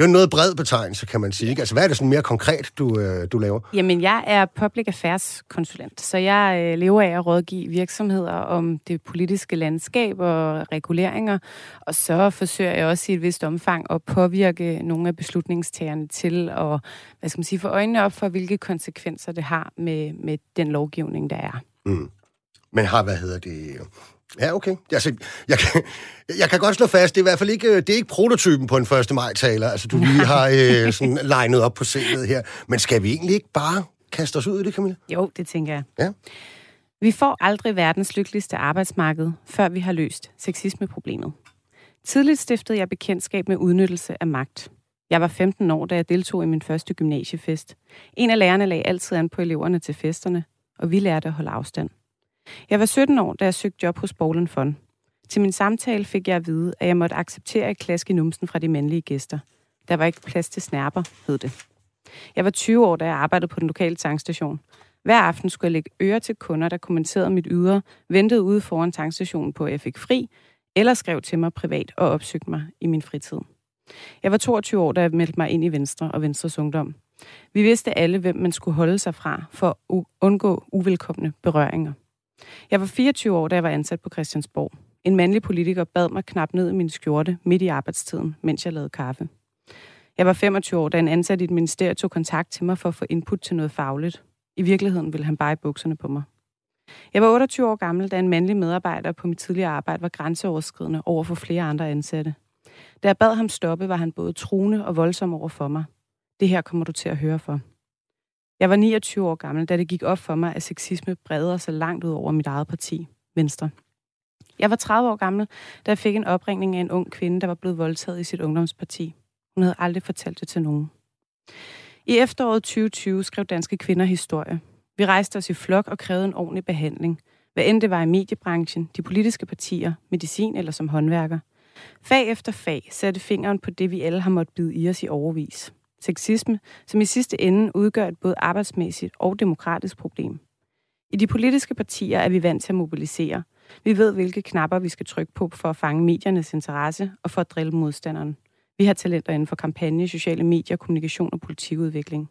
det er jo noget bred betegnelse, kan man sige. Ikke? Altså, hvad er det sådan mere konkret, du, øh, du laver? Jamen, jeg er public affairs konsulent, så jeg øh, lever af at rådgive virksomheder om det politiske landskab og reguleringer, og så forsøger jeg også i et vist omfang at påvirke nogle af beslutningstagerne til at, hvad skal man sige, få øjnene op for, hvilke konsekvenser det har med, med den lovgivning, der er. Mm. Men har, hvad hedder det, Ja, okay. Altså, jeg, kan, jeg kan godt slå fast, det er i hvert fald ikke, det er ikke prototypen på en 1. maj-taler. Altså, du lige har øh, sådan legnet op på scenen her. Men skal vi egentlig ikke bare kaste os ud i det, Camilla? Jo, det tænker jeg. Ja. Vi får aldrig verdens lykkeligste arbejdsmarked, før vi har løst sexismeproblemet. Tidligt stiftede jeg bekendtskab med udnyttelse af magt. Jeg var 15 år, da jeg deltog i min første gymnasiefest. En af lærerne lagde altid an på eleverne til festerne, og vi lærte at holde afstand. Jeg var 17 år, da jeg søgte job hos Bowlen Fund. Til min samtale fik jeg at vide, at jeg måtte acceptere et klask i numsen fra de mandlige gæster. Der var ikke plads til snærper, hed det. Jeg var 20 år, da jeg arbejdede på den lokale tankstation. Hver aften skulle jeg lægge øre til kunder, der kommenterede mit ydre, ventede ude foran tankstationen på, at jeg fik fri, eller skrev til mig privat og opsøgte mig i min fritid. Jeg var 22 år, da jeg meldte mig ind i Venstre og Venstres Ungdom. Vi vidste alle, hvem man skulle holde sig fra for at undgå uvelkomne berøringer. Jeg var 24 år, da jeg var ansat på Christiansborg. En mandlig politiker bad mig knap ned i min skjorte midt i arbejdstiden, mens jeg lavede kaffe. Jeg var 25 år, da en ansat i et ministerie tog kontakt til mig for at få input til noget fagligt. I virkeligheden ville han bare i bukserne på mig. Jeg var 28 år gammel, da en mandlig medarbejder på mit tidligere arbejde var grænseoverskridende over for flere andre ansatte. Da jeg bad ham stoppe, var han både truende og voldsom over for mig. Det her kommer du til at høre for. Jeg var 29 år gammel, da det gik op for mig, at sexisme breder sig langt ud over mit eget parti, Venstre. Jeg var 30 år gammel, da jeg fik en opringning af en ung kvinde, der var blevet voldtaget i sit ungdomsparti. Hun havde aldrig fortalt det til nogen. I efteråret 2020 skrev Danske Kvinder historie. Vi rejste os i flok og krævede en ordentlig behandling. Hvad end det var i mediebranchen, de politiske partier, medicin eller som håndværker. Fag efter fag satte fingeren på det, vi alle har måttet bide i os i overvis. Sexisme, som i sidste ende udgør et både arbejdsmæssigt og demokratisk problem. I de politiske partier er vi vant til at mobilisere. Vi ved, hvilke knapper vi skal trykke på for at fange mediernes interesse og for at drille modstanderen. Vi har talenter inden for kampagne, sociale medier, kommunikation og politikudvikling.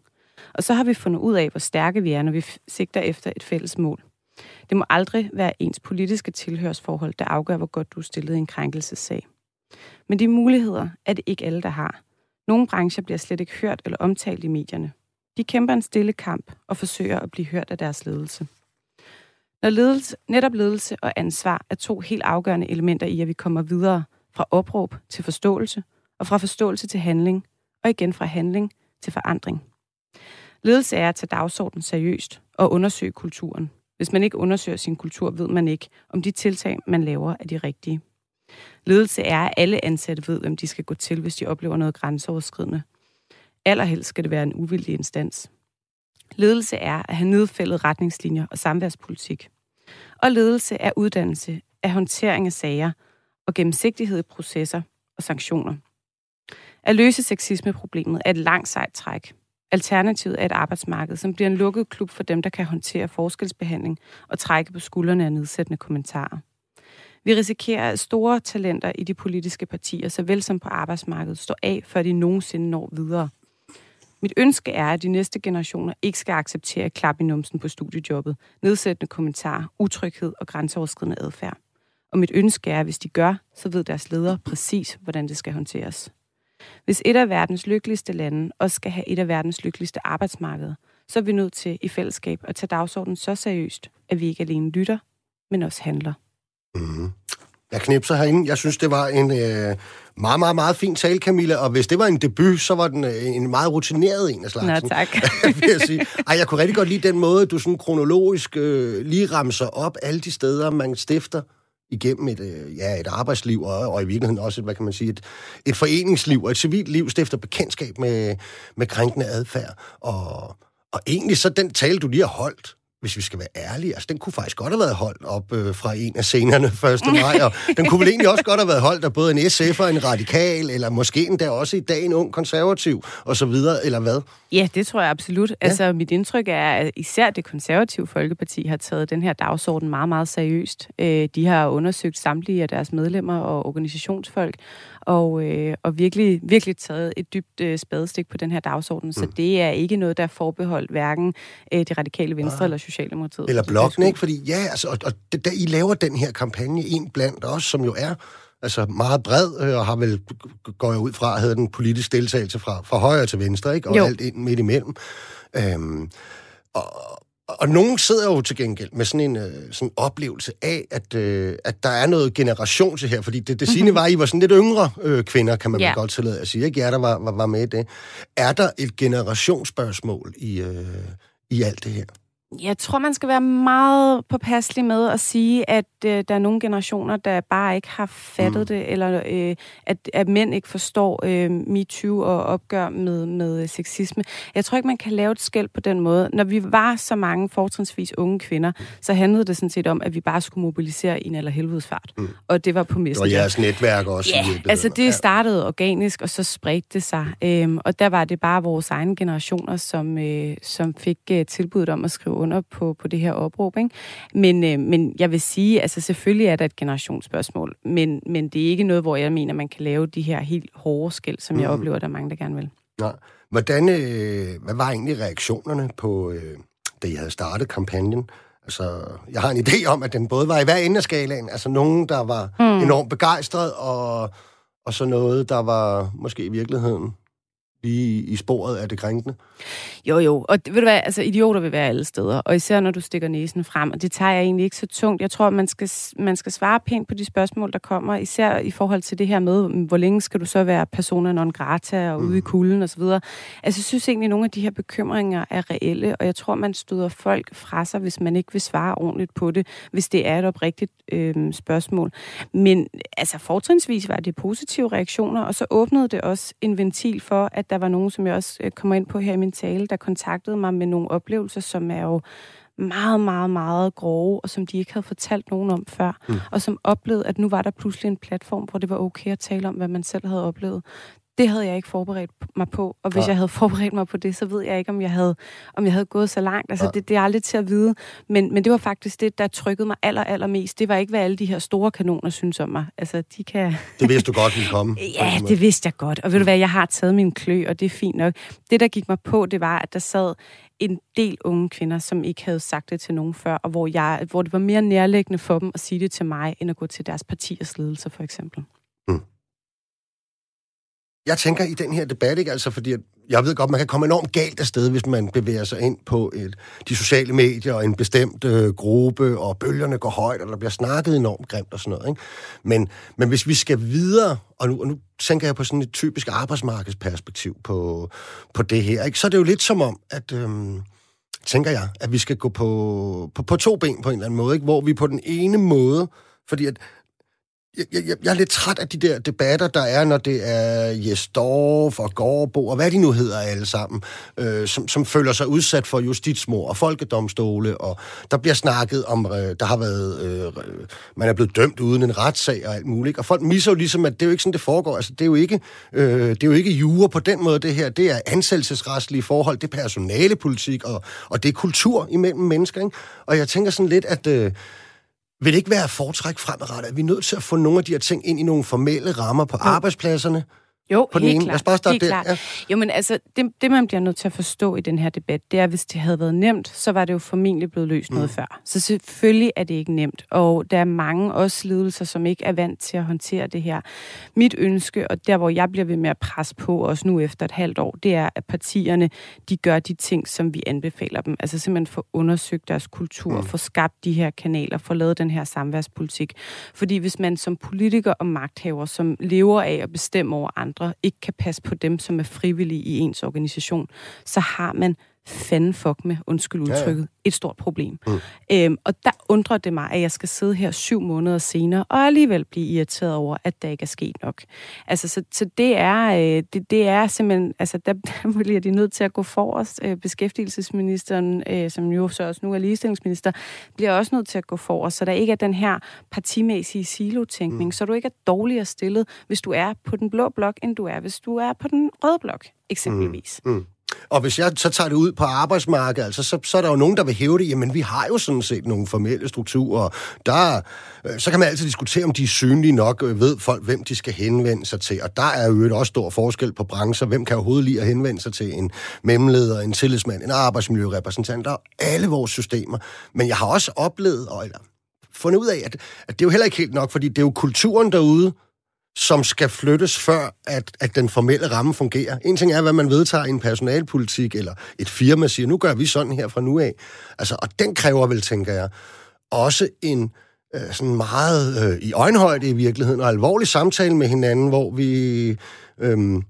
Og så har vi fundet ud af, hvor stærke vi er, når vi sigter efter et fælles mål. Det må aldrig være ens politiske tilhørsforhold, der afgør, hvor godt du er stillet i en krænkelsessag. Men de muligheder er det ikke alle, der har. Nogle brancher bliver slet ikke hørt eller omtalt i medierne. De kæmper en stille kamp og forsøger at blive hørt af deres ledelse. Når ledelse, netop ledelse og ansvar er to helt afgørende elementer i, at vi kommer videre fra opråb til forståelse, og fra forståelse til handling, og igen fra handling til forandring. Ledelse er at tage dagsordenen seriøst og undersøge kulturen. Hvis man ikke undersøger sin kultur, ved man ikke, om de tiltag, man laver, er de rigtige. Ledelse er, at alle ansatte ved, hvem de skal gå til, hvis de oplever noget grænseoverskridende. Allerhelst skal det være en uvildig instans. Ledelse er at have nedfældet retningslinjer og samværspolitik. Og ledelse er uddannelse af håndtering af sager og gennemsigtighed i processer og sanktioner. At løse sexismeproblemet er et langt sejt træk. Alternativet er et arbejdsmarked, som bliver en lukket klub for dem, der kan håndtere forskelsbehandling og trække på skuldrene af nedsættende kommentarer. Vi risikerer, at store talenter i de politiske partier, såvel som på arbejdsmarkedet, står af, før de nogensinde når videre. Mit ønske er, at de næste generationer ikke skal acceptere klap i numsen på studiejobbet, nedsættende kommentarer, utryghed og grænseoverskridende adfærd. Og mit ønske er, at hvis de gør, så ved deres ledere præcis, hvordan det skal håndteres. Hvis et af verdens lykkeligste lande også skal have et af verdens lykkeligste arbejdsmarkeder, så er vi nødt til i fællesskab at tage dagsordenen så seriøst, at vi ikke alene lytter, men også handler. Mm. Jeg knipser herinde. Jeg synes, det var en øh, meget, meget, meget fin tale, Camilla. Og hvis det var en debut, så var den øh, en meget rutineret en af slagsen. Nå, tak. vil jeg sige. Ej, jeg kunne rigtig godt lide den måde, du sådan kronologisk øh, lige ramser op alle de steder, man stifter igennem et, øh, ja, et arbejdsliv, og, og i virkeligheden også, hvad kan man sige, et, et foreningsliv og et civilt liv, stifter bekendtskab med, med krænkende adfærd. Og, og egentlig så den tale, du lige har holdt, hvis vi skal være ærlige, altså den kunne faktisk godt have været holdt op øh, fra en af scenerne 1. maj, og den kunne vel egentlig også godt have været holdt af både en SF og en radikal, eller måske endda også i dag en ung konservativ, og så videre, eller hvad? Ja, det tror jeg absolut. Ja. Altså, mit indtryk er, at især det konservative Folkeparti har taget den her dagsorden meget, meget seriøst. Øh, de har undersøgt samtlige af deres medlemmer og organisationsfolk, og, øh, og virkelig, virkelig taget et dybt øh, spadestik på den her dagsorden. Mm. Så det er ikke noget, der er forbeholdt hverken øh, det radikale venstre ja. eller Socialdemokratiet. Eller blokken, ikke? Fordi ja, altså, og, og der, I laver den her kampagne, en blandt os, som jo er altså meget bred, øh, og har vel, går jeg ud fra, havde den politisk deltagelse fra, fra højre til venstre, ikke? Og jo. alt ind midt imellem. Øhm, og, og nogen sidder jo til gengæld med sådan en øh, sådan oplevelse af, at, øh, at der er noget generation til her, fordi det, det sigende var, at I var sådan lidt yngre øh, kvinder, kan man ja. godt tillade at sige, ikke? Ja, der var, var, var med i det. Er der et generationsspørgsmål i, øh, i alt det her? Jeg tror, man skal være meget påpasselig med at sige, at øh, der er nogle generationer, der bare ikke har fattet mm. det, eller øh, at, at mænd ikke forstår øh, MeToo og opgør med, med sexisme. Jeg tror ikke, man kan lave et skæld på den måde. Når vi var så mange fortrinsvis unge kvinder, så handlede det sådan set om, at vi bare skulle mobilisere i en eller helvedesfart. Mm. Og det var på messenger. Og jeres netværk også. Ja, altså det startede organisk, og så spredte det sig. Øhm, og der var det bare vores egne generationer, som, øh, som fik øh, tilbuddet om at skrive under på, på det her opråb. Ikke? Men, øh, men jeg vil sige, altså selvfølgelig er der et generationsspørgsmål, men, men det er ikke noget, hvor jeg mener, man kan lave de her helt hårde skæld, som mm. jeg oplever, at der er mange, der gerne vil. Nej. Hvordan, øh, hvad var egentlig reaktionerne på, øh, da I havde startet kampagnen? Altså, jeg har en idé om, at den både var i hver ende af skalaen. Altså, nogen, der var mm. enormt begejstret, og, og så noget, der var måske i virkeligheden lige i sporet af det krænkende? Jo, jo. Og ved du hvad, altså idioter vil være alle steder. Og især når du stikker næsen frem. Og det tager jeg egentlig ikke så tungt. Jeg tror, man skal, man skal svare pænt på de spørgsmål, der kommer. Især i forhold til det her med, hvor længe skal du så være persona non grata og ude mm. i kulden osv. Altså jeg synes egentlig, at nogle af de her bekymringer er reelle. Og jeg tror, man støder folk fra sig, hvis man ikke vil svare ordentligt på det. Hvis det er et oprigtigt øh, spørgsmål. Men altså fortrinsvis var det positive reaktioner. Og så åbnede det også en ventil for, at der var nogen, som jeg også øh, kommer ind på her i min tale, der kontaktede mig med nogle oplevelser, som er jo meget, meget, meget grove, og som de ikke havde fortalt nogen om før, mm. og som oplevede, at nu var der pludselig en platform, hvor det var okay at tale om, hvad man selv havde oplevet det havde jeg ikke forberedt mig på. Og hvis ja. jeg havde forberedt mig på det, så ved jeg ikke, om jeg havde, om jeg havde gået så langt. Altså, ja. det, det er aldrig til at vide. Men, men det var faktisk det, der trykkede mig aller, aller mest. Det var ikke, hvad alle de her store kanoner synes om mig. Altså, de kan... Det vidste du godt ville komme. ja, det vidste jeg godt. Og ved du hvad, jeg har taget min klø, og det er fint nok. Det, der gik mig på, det var, at der sad en del unge kvinder, som ikke havde sagt det til nogen før, og hvor, jeg, hvor det var mere nærliggende for dem at sige det til mig, end at gå til deres partiers ledelse, for eksempel. Jeg tænker i den her debat, ikke? Altså, fordi jeg ved godt, man kan komme enormt galt afsted, hvis man bevæger sig ind på et, de sociale medier og en bestemt øh, gruppe, og bølgerne går højt, og der bliver snakket enormt grimt og sådan noget. Ikke? Men, men hvis vi skal videre, og nu, og nu tænker jeg på sådan et typisk arbejdsmarkedsperspektiv på, på det her, ikke? så er det jo lidt som om, at... Øh, tænker jeg, at vi skal gå på, på, på to ben på en eller anden måde, ikke? hvor vi på den ene måde, fordi at jeg, jeg, jeg er lidt træt af de der debatter, der er, når det er Jesdorf og Gårdbo, og hvad de nu hedder alle sammen, øh, som, som føler sig udsat for justitsmord og folkedomstole, og der bliver snakket om, øh, der har været, øh, man er blevet dømt uden en retssag og alt muligt, og folk misser jo ligesom, at det er jo ikke sådan, det foregår. Altså, det er jo ikke, øh, det er jo ikke jure på den måde, det her. Det er ansættelsesretslige forhold, det er personalepolitik, og, og det er kultur imellem mennesker, ikke? Og jeg tænker sådan lidt, at... Øh, vil det ikke være foretræk fremadrettet? Er vi nødt til at få nogle af de her ting ind i nogle formelle rammer på ja. arbejdspladserne? Jo, på den helt ene. klart. Lad os bare starte der. Ja. Jo, men altså, det, det, man bliver nødt til at forstå i den her debat, det er, at hvis det havde været nemt, så var det jo formentlig blevet løst mm. noget før. Så selvfølgelig er det ikke nemt, og der er mange også ledelser, som ikke er vant til at håndtere det her. Mit ønske, og der hvor jeg bliver ved med at presse på, også nu efter et halvt år, det er, at partierne, de gør de ting, som vi anbefaler dem. Altså simpelthen få undersøgt deres kultur, mm. få skabt de her kanaler, få lavet den her samværspolitik. Fordi hvis man som politiker og magthaver, som lever af at bestemme over andre, andre ikke kan passe på dem, som er frivillige i ens organisation, så har man fanden fuck med, undskyld udtrykket, ja, ja. et stort problem. Mm. Øhm, og der undrer det mig, at jeg skal sidde her syv måneder senere, og alligevel blive irriteret over, at der ikke er sket nok. Altså, så, så det, er, øh, det, det er simpelthen, altså, der, der bliver de nødt til at gå forrest. Øh, beskæftigelsesministeren, øh, som jo så også nu er ligestillingsminister, bliver også nødt til at gå forrest, så der ikke er den her partimæssige silotænkning, mm. så du ikke er dårligere stillet, hvis du er på den blå blok, end du er, hvis du er på den røde blok, eksempelvis. Mm. Mm. Og hvis jeg så tager det ud på arbejdsmarkedet, altså, så, så er der jo nogen, der vil hæve det, jamen vi har jo sådan set nogle formelle strukturer. Der, øh, så kan man altid diskutere, om de er synlige nok, øh, ved folk, hvem de skal henvende sig til. Og der er jo også stor forskel på brancher. Hvem kan overhovedet lide at henvende sig til en mellemleder, en tillidsmand, en arbejdsmiljørepræsentant, der er alle vores systemer. Men jeg har også oplevet, og, eller fundet ud af, at, at det er jo heller ikke helt nok, fordi det er jo kulturen derude, som skal flyttes før, at, at den formelle ramme fungerer. En ting er, hvad man vedtager i en personalpolitik, eller et firma siger, nu gør vi sådan her fra nu af. Altså, og den kræver vel, tænker jeg, også en øh, sådan meget øh, i øjenhøjde i virkeligheden, og alvorlig samtale med hinanden, hvor vi, øh,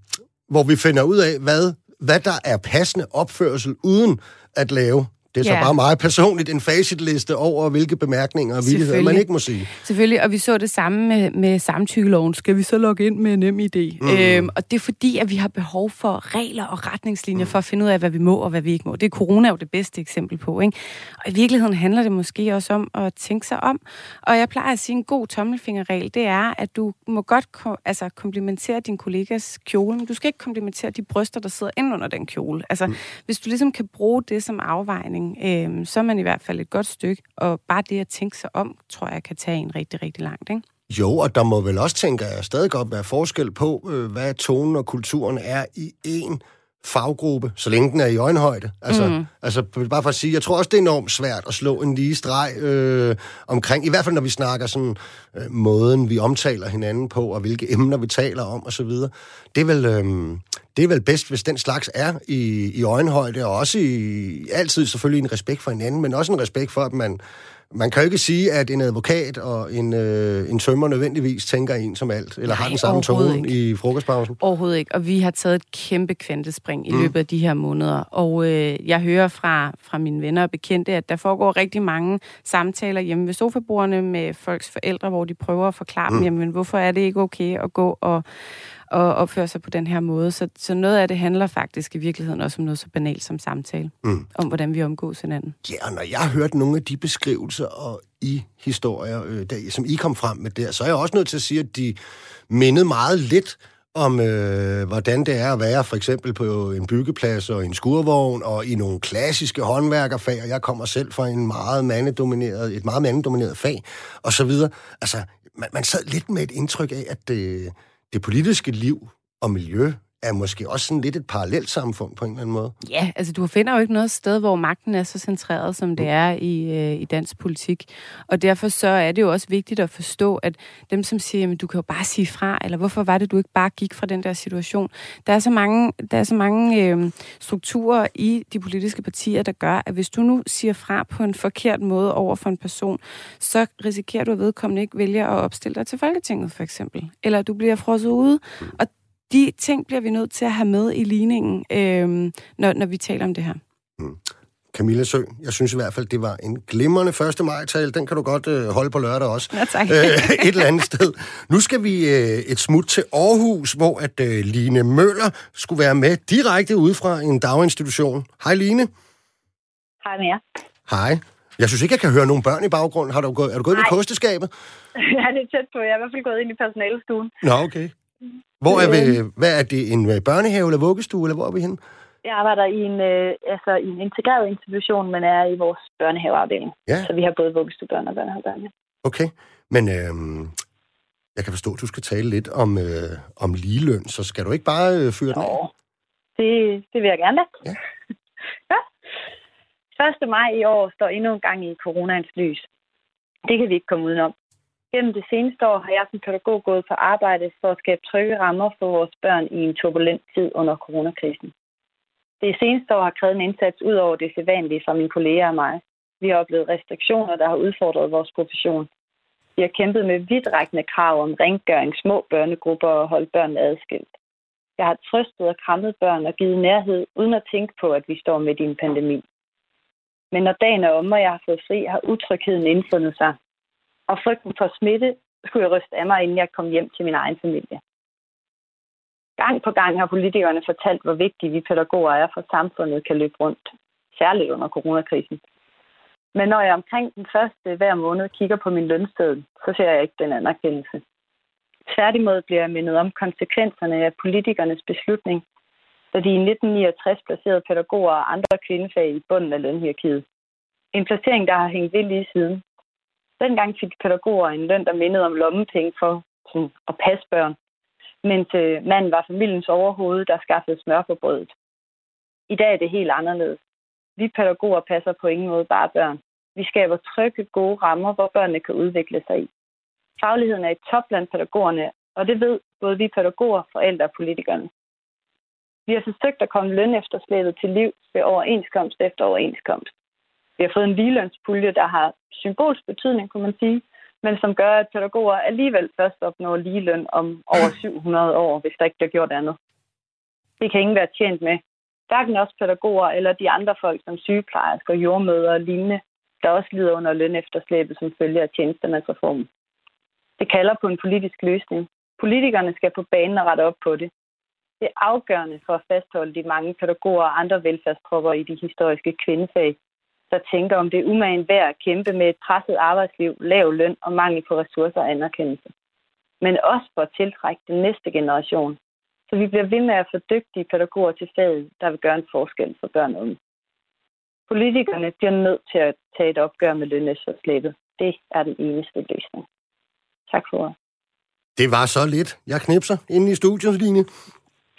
hvor vi finder ud af, hvad, hvad der er passende opførsel, uden at lave det er så Ja. bare meget personligt en facitliste over, hvilke bemærkninger og vildigheder man ikke må sige. Selvfølgelig, og vi så det samme med, med samtykkeloven. Skal vi så logge ind med nem idé? Mm. Øhm, og det er fordi, at vi har behov for regler og retningslinjer mm. for at finde ud af, hvad vi må og hvad vi ikke må. Det er corona jo det bedste eksempel på. Ikke? Og i virkeligheden handler det måske også om at tænke sig om. Og jeg plejer at sige, en god tommelfingerregel, det er, at du må godt ko- altså, komplimentere din kollegas kjole, men du skal ikke komplimentere de bryster, der sidder ind under den kjole. Altså, mm. hvis du ligesom kan bruge det som afvejning, øhm, så er man i hvert fald et godt stykke. Og bare det at tænke sig om, tror jeg, kan tage en rigtig, rigtig langt. Ikke? Jo, og der må vel også, tænker jeg, stadig godt være forskel på, øh, hvad tonen og kulturen er i en faggruppe, så længe den er i øjenhøjde. Altså, mm. altså bare for at sige, jeg tror også, det er enormt svært at slå en lige streg øh, omkring, i hvert fald når vi snakker sådan, øh, måden, vi omtaler hinanden på, og hvilke emner vi taler om, og så videre. Det er vel, øh, det er vel bedst, hvis den slags er i, i øjenhøjde, og også i, altid selvfølgelig en respekt for hinanden, men også en respekt for, at man, man kan jo ikke sige, at en advokat og en, øh, en tømmer nødvendigvis tænker en som alt, eller Nej, har den samme tone i frokostpausen. Overhovedet ikke. Og vi har taget et kæmpe kvantespring i løbet af de her måneder. Og øh, jeg hører fra, fra mine venner og bekendte, at der foregår rigtig mange samtaler hjemme ved sofabordene med folks forældre, hvor de prøver at forklare mm. dem, jamen, hvorfor er det ikke okay at gå og, og opføre sig på den her måde. Så, så noget af det handler faktisk i virkeligheden også om noget så banalt som samtale. Mm. Om hvordan vi omgås hinanden. Ja, og når jeg har hørt nogle af de beskrivelser og i historier, øh, der, som I kom frem med der, så er jeg også nødt til at sige, at de mindede meget lidt om, øh, hvordan det er at være for eksempel på en byggeplads og en skurvogn og i nogle klassiske håndværkerfag, og jeg kommer selv fra en meget mandedomineret, et meget mandedomineret fag, og så videre. Altså, man, man sad lidt med et indtryk af, at det, det politiske liv og miljø er måske også sådan lidt et parallelt samfund på en eller anden måde. Ja, altså du finder jo ikke noget sted, hvor magten er så centreret, som det er i, øh, i dansk politik. Og derfor så er det jo også vigtigt at forstå, at dem, som siger, jamen du kan jo bare sige fra, eller hvorfor var det, du ikke bare gik fra den der situation? Der er så mange, der er så mange øh, strukturer i de politiske partier, der gør, at hvis du nu siger fra på en forkert måde over for en person, så risikerer du, at vedkommende ikke vælger at opstille dig til Folketinget, for eksempel. Eller du bliver frosset ude. Og de ting bliver vi nødt til at have med i ligningen, øh, når, når vi taler om det her. Camilla Sø, jeg synes i hvert fald, det var en glimrende 1. maj-tale. Den kan du godt øh, holde på lørdag også. Ja, tak. Øh, et eller andet sted. Nu skal vi øh, et smut til Aarhus, hvor at øh, Line Møller skulle være med direkte ude fra en daginstitution. Hej Line. Hej med jer. Hej. Jeg synes ikke, jeg kan høre nogen børn i baggrunden. Har du gået, er du gået ind i Nej. kosteskabet? Jeg er lidt tæt på. Jeg er i hvert fald gået ind i personalestuen. Nå, okay. Hvor er vi, hvad er det, en øh, børnehave eller vuggestue, eller hvor er vi henne? Jeg arbejder i en, øh, altså, i en integreret institution, men er i vores børnehaveafdeling. Ja. Så vi har både vuggestuebørn og børnehavebørn. ja. Okay, men øh, jeg kan forstå, at du skal tale lidt om, øh, om ligeløn, så skal du ikke bare øh, fyre den af? Det, det vil jeg gerne. Ja. ja. 1. maj i år står endnu en gang i coronaens lys. Det kan vi ikke komme udenom. Gennem det seneste år har jeg som pædagog gået på arbejde for at skabe trygge rammer for vores børn i en turbulent tid under coronakrisen. Det seneste år har krævet en indsats ud over det sædvanlige fra mine kolleger og mig. Vi har oplevet restriktioner, der har udfordret vores profession. Vi har kæmpet med vidtrækkende krav om rengøring, små børnegrupper og holdt børnene adskilt. Jeg har trøstet og krammet børn og givet nærhed, uden at tænke på, at vi står midt i en pandemi. Men når dagen er om, og jeg har fået fri, har utrygheden indfundet sig. Og frygten for smitte skulle jeg ryste af mig, inden jeg kom hjem til min egen familie. Gang på gang har politikerne fortalt, hvor vigtige vi pædagoger er, for samfundet kan løbe rundt. Særligt under coronakrisen. Men når jeg omkring den første hver måned kigger på min lønseddel, så ser jeg ikke den anerkendelse. Tværtimod bliver jeg mindet om konsekvenserne af politikernes beslutning, da de i 1969 placerede pædagoger og andre kvindefag i bunden af lønhierarkiet. En placering, der har hængt ved lige siden. Dengang fik pædagoger en løn, der mindede om lommepenge for sådan, at passe børn, mens øh, manden var familiens overhoved, der skaffede smør på brødet. I dag er det helt anderledes. Vi pædagoger passer på ingen måde bare børn. Vi skaber trygge, gode rammer, hvor børnene kan udvikle sig i. Fagligheden er i top blandt pædagogerne, og det ved både vi pædagoger, forældre og politikerne. Vi har forsøgt at komme løn efter til liv ved overenskomst efter overenskomst. Vi har fået en ligelønspulje, der har symbolsk betydning, kunne man sige, men som gør, at pædagoger alligevel først opnår ligeløn om over 700 år, hvis der ikke bliver gjort andet. Det kan ingen være tjent med. hverken også pædagoger eller de andre folk som sygeplejersker, jordmøder og lignende, der også lider under løn efterslæbet som følge af tjenestemandsreformen. Det kalder på en politisk løsning. Politikerne skal på banen og rette op på det. Det er afgørende for at fastholde de mange pædagoger og andre velfærdstropper i de historiske kvindefag, der tænker, om det er umagen værd at kæmpe med et presset arbejdsliv, lav løn og mangel på ressourcer og anerkendelse. Men også for at tiltrække den næste generation, så vi bliver ved med at få dygtige pædagoger til faget, der vil gøre en forskel for børn og unge. Politikerne bliver nødt til at tage et opgør med lønnedsforslæbet. Det er den eneste løsning. Tak for ordet. Det var så lidt. Jeg knipser inde i studiets linje.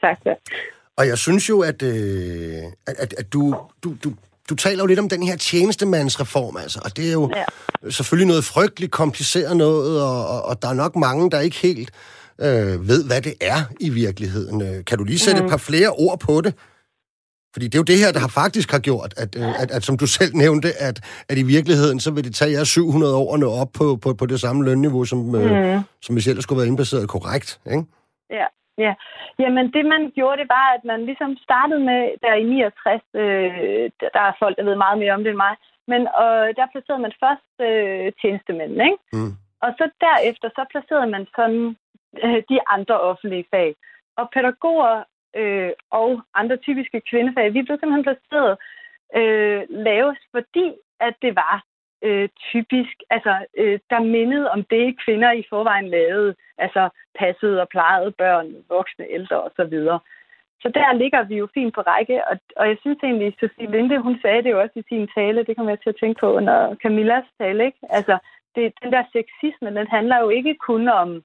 Tak. Ja. Og jeg synes jo, at, øh, at, at, at du, du, du, du taler jo lidt om den her tjenestemandsreform, altså. Og det er jo ja. selvfølgelig noget frygteligt kompliceret noget, og, og, og der er nok mange, der ikke helt øh, ved, hvad det er i virkeligheden. Øh, kan du lige sætte mm. et par flere ord på det? Fordi det er jo det her, der har faktisk har gjort, at, at, at, at som du selv nævnte, at, at i virkeligheden, så vil det tage jer 700 år at nå op på, på, på det samme lønniveau, som, mm. øh, som hvis ellers skulle være indbaseret korrekt, ikke? Ja, ja. Jamen det man gjorde, det var, at man ligesom startede med, der i 69, øh, der er folk, der ved meget mere om det end mig, men øh, der placerede man først øh, tjenestemænd, ikke? Mm. Og så derefter, så placerede man sådan øh, de andre offentlige fag. Og pædagoger øh, og andre typiske kvindefag, vi blev simpelthen placeret øh, lavest, fordi at det var øh, typisk, altså øh, der mindede om det, kvinder i forvejen lavede, altså passede og plejede børn, voksne, ældre osv. Så der ligger vi jo fint på række, og, og jeg synes egentlig, Sofie Linde, hun sagde det jo også i sin tale, det kommer jeg til at tænke på under Camillas tale, ikke? Altså, det, den der sexisme, den handler jo ikke kun om,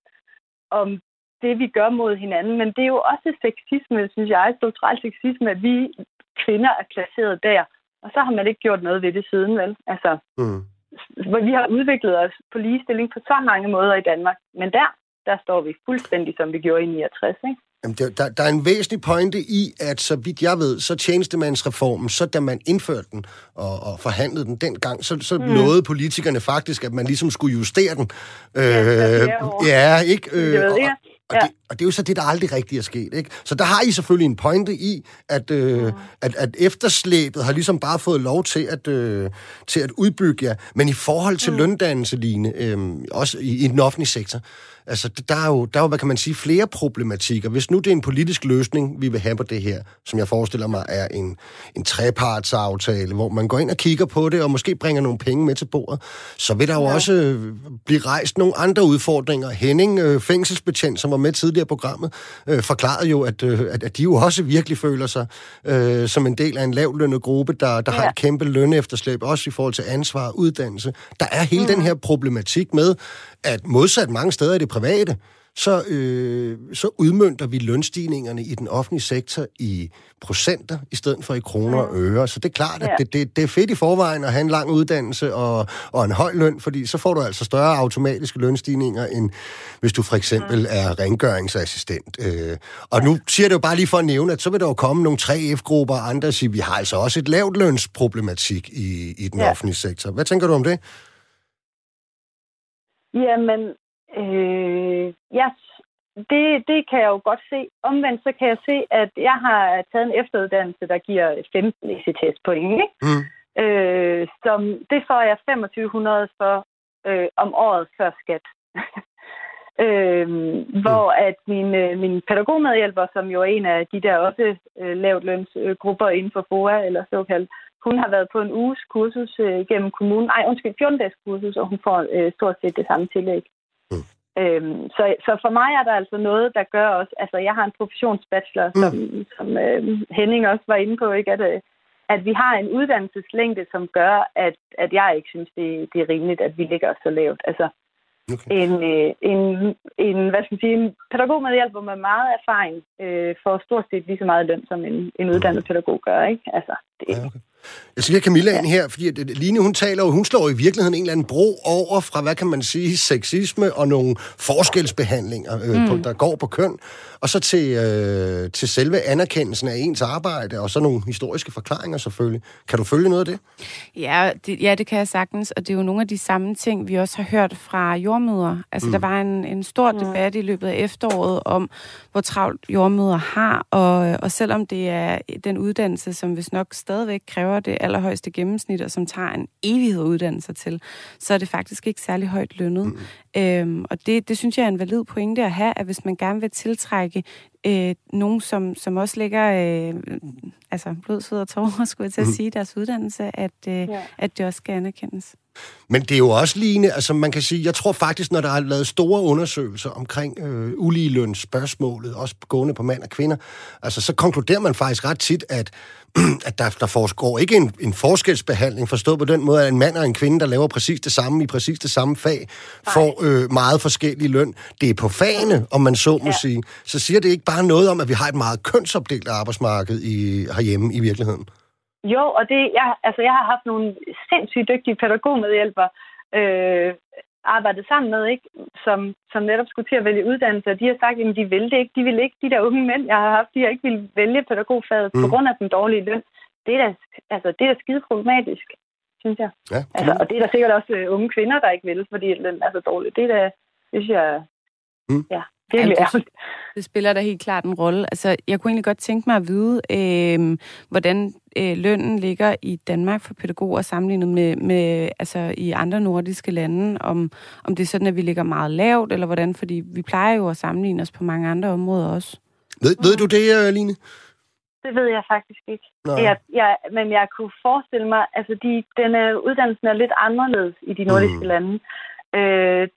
om det, vi gør mod hinanden. Men det er jo også sexisme, synes jeg, strukturel sexisme, at vi kvinder er placeret der. Og så har man ikke gjort noget ved det siden, vel? Altså, mm. vi har udviklet os på ligestilling på så mange måder i Danmark. Men der, der står vi fuldstændig, som vi gjorde i 69, ikke? Jamen, der, der, er en væsentlig pointe i, at så vidt jeg ved, så tjenestemandsreformen, så da man indførte den og, og forhandlede den dengang, så, så mm. nåede politikerne faktisk, at man ligesom skulle justere den. Ja, øh, ja ikke? Øh, jeg. Og, ja. det, og det er jo så det, der aldrig rigtig er sket. Ikke? Så der har I selvfølgelig en pointe i, at, øh, mm. at, at efterslæbet har ligesom bare fået lov til at, øh, til at udbygge jer. Men i forhold til mm. løndannelse, Line, øh, også i, i den offentlige sektor, Altså, der er, jo, der er jo, hvad kan man sige, flere problematikker. Hvis nu det er en politisk løsning, vi vil have på det her, som jeg forestiller mig er en, en trepartsaftale, hvor man går ind og kigger på det, og måske bringer nogle penge med til bordet, så vil der jo ja. også øh, blive rejst nogle andre udfordringer. Henning, øh, fængselsbetjent, som var med tidligere i programmet, øh, forklarede jo, at, øh, at, at de jo også virkelig føler sig øh, som en del af en lavlønnet gruppe, der, der ja. har et kæmpe lønefterslæb, også i forhold til ansvar og uddannelse. Der er hele mm. den her problematik med, at modsat mange steder i det private, så, øh, så udmyndter vi lønstigningerne i den offentlige sektor i procenter, i stedet for i kroner og øre. Så det er klart, at det, det, det er fedt i forvejen at have en lang uddannelse og, og en høj løn, fordi så får du altså større automatiske lønstigninger, end hvis du for eksempel er rengøringsassistent. Øh, og nu siger det jo bare lige for at nævne, at så vil der jo komme nogle 3F-grupper og andre og sige, vi har altså også et lavt lønsproblematik i, i den ja. offentlige sektor. Hvad tænker du om det? Jamen, øh, ja, det, det kan jeg jo godt se. Omvendt så kan jeg se, at jeg har taget en efteruddannelse, der giver 15 ECTS point. Ikke? Mm. Øh, som, det får jeg 2500 for øh, om året før skat. øh, mm. Hvor at min, øh, min pædagogmedhjælper, som jo er en af de der også øh, lavt lønsgrupper inden for FOA, eller såkaldt, hun har været på en uges kursus øh, gennem kommunen. Ej, undskyld, 14-dages kursus, og hun får øh, stort set det samme tillæg. Øhm, så, så for mig er der altså noget, der gør også... Altså, jeg har en professionsbachelor, mm. som, som øh, Henning også var inde på, ikke? At, øh, at vi har en uddannelseslængde, som gør, at, at jeg ikke synes, det, det er rimeligt, at vi ligger så lavt. Altså, Okay. En, øh, en, en, hvad skal man sige, en pædagog med hjælp med meget erfaring øh, får stort set lige så meget løn, som en, en uddannet pædagog gør. Ikke? Altså, det, ja, okay. Jeg skal have Camilla ind her, fordi Line, hun taler jo, hun slår i virkeligheden en eller anden bro over fra, hvad kan man sige, sexisme og nogle forskelsbehandlinger, øh, mm. på, der går på køn, og så til, øh, til selve anerkendelsen af ens arbejde, og så nogle historiske forklaringer selvfølgelig. Kan du følge noget af det? Ja, det, ja, det kan jeg sagtens, og det er jo nogle af de samme ting, vi også har hørt fra jordmøder. Altså, mm. der var en, en stor debat i løbet af efteråret om, hvor travlt jordmøder har, og, og selvom det er den uddannelse, som hvis nok stadigvæk kræver det allerhøjeste gennemsnit, og som tager en evighed uddannelse til, så er det faktisk ikke særlig højt lønnet. Mm. Øhm, og det, det synes jeg er en valid pointe at have, at hvis man gerne vil tiltrække øh, nogen, som, som også lægger øh, altså blod, sved og tårer, skulle jeg til at mm. sige, deres uddannelse, at, øh, ja. at det også skal anerkendes. Men det er jo også lignende, altså man kan sige, jeg tror faktisk, når der er lavet store undersøgelser omkring øh, uligelønsspørgsmålet, også gående på mand og kvinder, altså så konkluderer man faktisk ret tit, at, at der, der foregår ikke en, en forskelsbehandling, forstået på den måde, at en mand og en kvinde, der laver præcis det samme i præcis det samme fag, får øh, meget forskellig løn. Det er på fagene, om man så må ja. sige. Så siger det ikke bare noget om, at vi har et meget kønsopdelt arbejdsmarked i, herhjemme i virkeligheden? Jo, og det, jeg, altså, jeg har haft nogle sindssygt dygtige pædagogmedhjælpere, øh, arbejdet sammen med, ikke? Som, som netop skulle til at vælge uddannelse, og de har sagt, at de vil det ikke. De vil ikke, de der unge mænd, jeg har haft, de har ikke vil vælge pædagogfaget mm. på grund af den dårlige løn. Det er da, altså, det er da skide problematisk, synes jeg. Ja, altså, og det er der sikkert også uh, unge kvinder, der ikke vil, fordi løn er så dårlig. Det er da, synes jeg, mm. ja, det, det, det spiller da helt klart en rolle. Altså, jeg kunne egentlig godt tænke mig at vide, øh, hvordan øh, lønnen ligger i Danmark for pædagoger sammenlignet med, med altså, i andre nordiske lande. Om, om det er sådan, at vi ligger meget lavt, eller hvordan? Fordi vi plejer jo at sammenligne os på mange andre områder også. Ved, ved du det, Line? Det ved jeg faktisk ikke. Jeg, jeg, men jeg kunne forestille mig, altså de, denne uddannelsen er lidt anderledes i de nordiske mm. lande. Øh,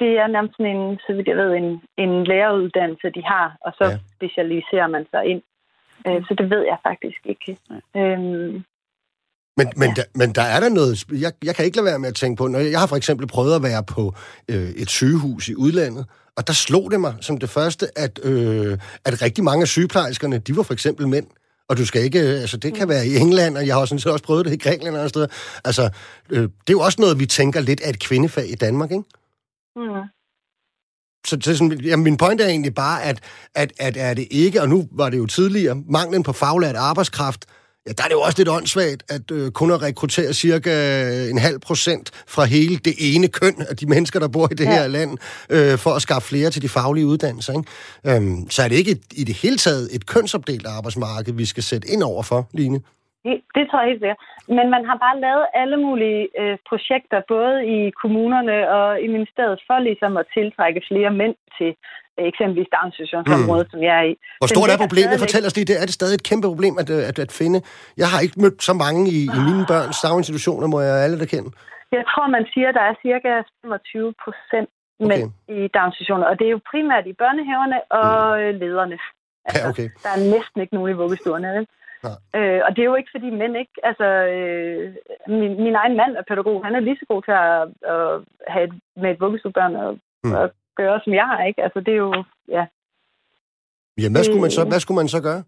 det er nærmest sådan en, så vidt jeg ved, en, en læreruddannelse, de har, og så ja. specialiserer man sig ind. Øh, så det ved jeg faktisk ikke. Øhm, men, men, ja. der, men der er der noget... Jeg, jeg kan ikke lade være med at tænke på... Når jeg, jeg har for eksempel prøvet at være på øh, et sygehus i udlandet, og der slog det mig som det første, at, øh, at rigtig mange af sygeplejerskerne, de var for eksempel mænd. Og du skal ikke, altså det kan mm. være i England, og jeg har sådan set også prøvet det i Grækenland og steder. Altså, øh, det er jo også noget, vi tænker lidt af et kvindefag i Danmark, ikke? Mm. Så, så sådan, ja, min point er egentlig bare, at, at, at er det ikke, og nu var det jo tidligere, manglen på faglært arbejdskraft, ja, der er det jo også lidt åndssvagt, at øh, kun at rekruttere cirka en halv procent fra hele det ene køn af de mennesker, der bor i det ja. her land, øh, for at skaffe flere til de faglige uddannelser. Ikke? Øhm, så er det ikke et, i det hele taget et kønsopdelt arbejdsmarked, vi skal sætte ind over for, Line? Det, det tror jeg helt sikkert. Men man har bare lavet alle mulige øh, projekter, både i kommunerne og i ministeriet, for ligesom at tiltrække flere mænd til øh, eksempelvis daginstitutionsområdet, mm. som jeg er i. Hvor stort er problemet? Fortæl os lige, det er det stadig et kæmpe problem at, at, at finde. Jeg har ikke mødt så mange i, i mine børns daginstitutioner, må jeg alle der kende. Jeg tror, man siger, at der er cirka 25 procent okay. i daginstitutioner, og det er jo primært i børnehaverne og mm. lederne. Altså, ja, okay. Der er næsten ikke nogen i vuggestuerne, vel? Øh, og det er jo ikke, fordi mænd ikke... Altså, øh, min, min egen mand er pædagog. Han er lige så god til at, at have et, med et vuggestuebørn og, mm. og gøre, som jeg har, ikke? Altså, det er jo... Ja. Jamen, hvad skulle, man så, hvad skulle man så gøre?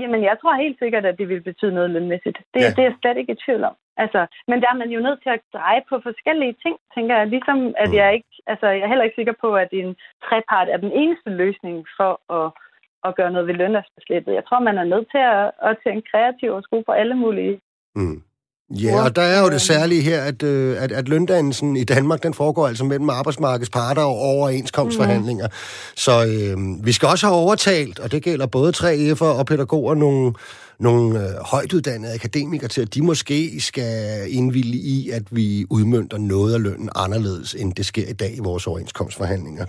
Jamen, jeg tror helt sikkert, at det vil betyde noget lønmæssigt. Det, ja. det er jeg slet ikke i tvivl om. Altså, men der er man jo nødt til at dreje på forskellige ting, tænker jeg. Ligesom at mm. jeg ikke... Altså, jeg er heller ikke sikker på, at en trepart er den eneste løsning for at at gøre noget ved lønlandsbeslættet. Jeg tror, man er nødt til at, at tænke kreativt og skrue på alle mulige mm. Ja, og der er jo det særlige her, at, øh, at, at løndannelsen i Danmark, den foregår altså mellem arbejdsmarkedets parter og overenskomstforhandlinger. Mm. Så øh, vi skal også have overtalt, og det gælder både 3F'er og pædagoger, nogle, nogle øh, højtuddannede akademikere til, at de måske skal indvilde i, at vi udmyndter noget af lønnen anderledes, end det sker i dag i vores overenskomstforhandlinger.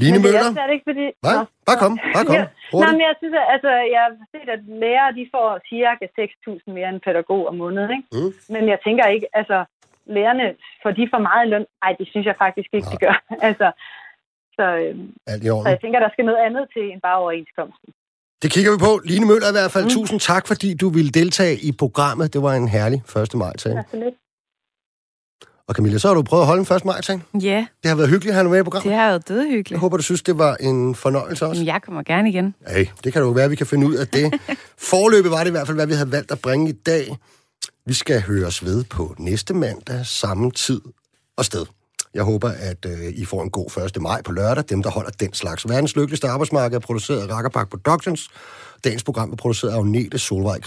Line men Møller? det er ikke, fordi... Nej, bare kom, bare kom. Nej, men jeg synes, at, altså, jeg har set, at lærere, de får cirka 6.000 mere end pædagog om måneden, ikke? Mm. Men jeg tænker ikke, altså, lærerne, får de for meget løn? Nej, det synes jeg faktisk ikke, Nej. de gør. altså, så, øhm, så jeg tænker, der skal noget andet til end bare overenskomsten. Det kigger vi på. Line Møller i hvert fald, mm. tusind tak, fordi du ville deltage i programmet. Det var en herlig 1. maj til. Og Camilla, så har du prøvet at holde en 1. maj ting. Ja, Det har været hyggeligt at have dig med i programmet. det har været Jeg dødhyggeligt. håber, du synes, det var en fornøjelse også. Jeg kommer gerne igen. Hey, det kan jo være, at vi kan finde ud af det. Forløbet var det i hvert fald, hvad vi havde valgt at bringe i dag. Vi skal høres ved på næste mandag, samme tid og sted. Jeg håber, at øh, I får en god 1. maj på lørdag. Dem, der holder den slags. Verdens lykkeligste arbejdsmarked er produceret af Rakkerpark Productions. Dagens program er produceret af Agnete Solvej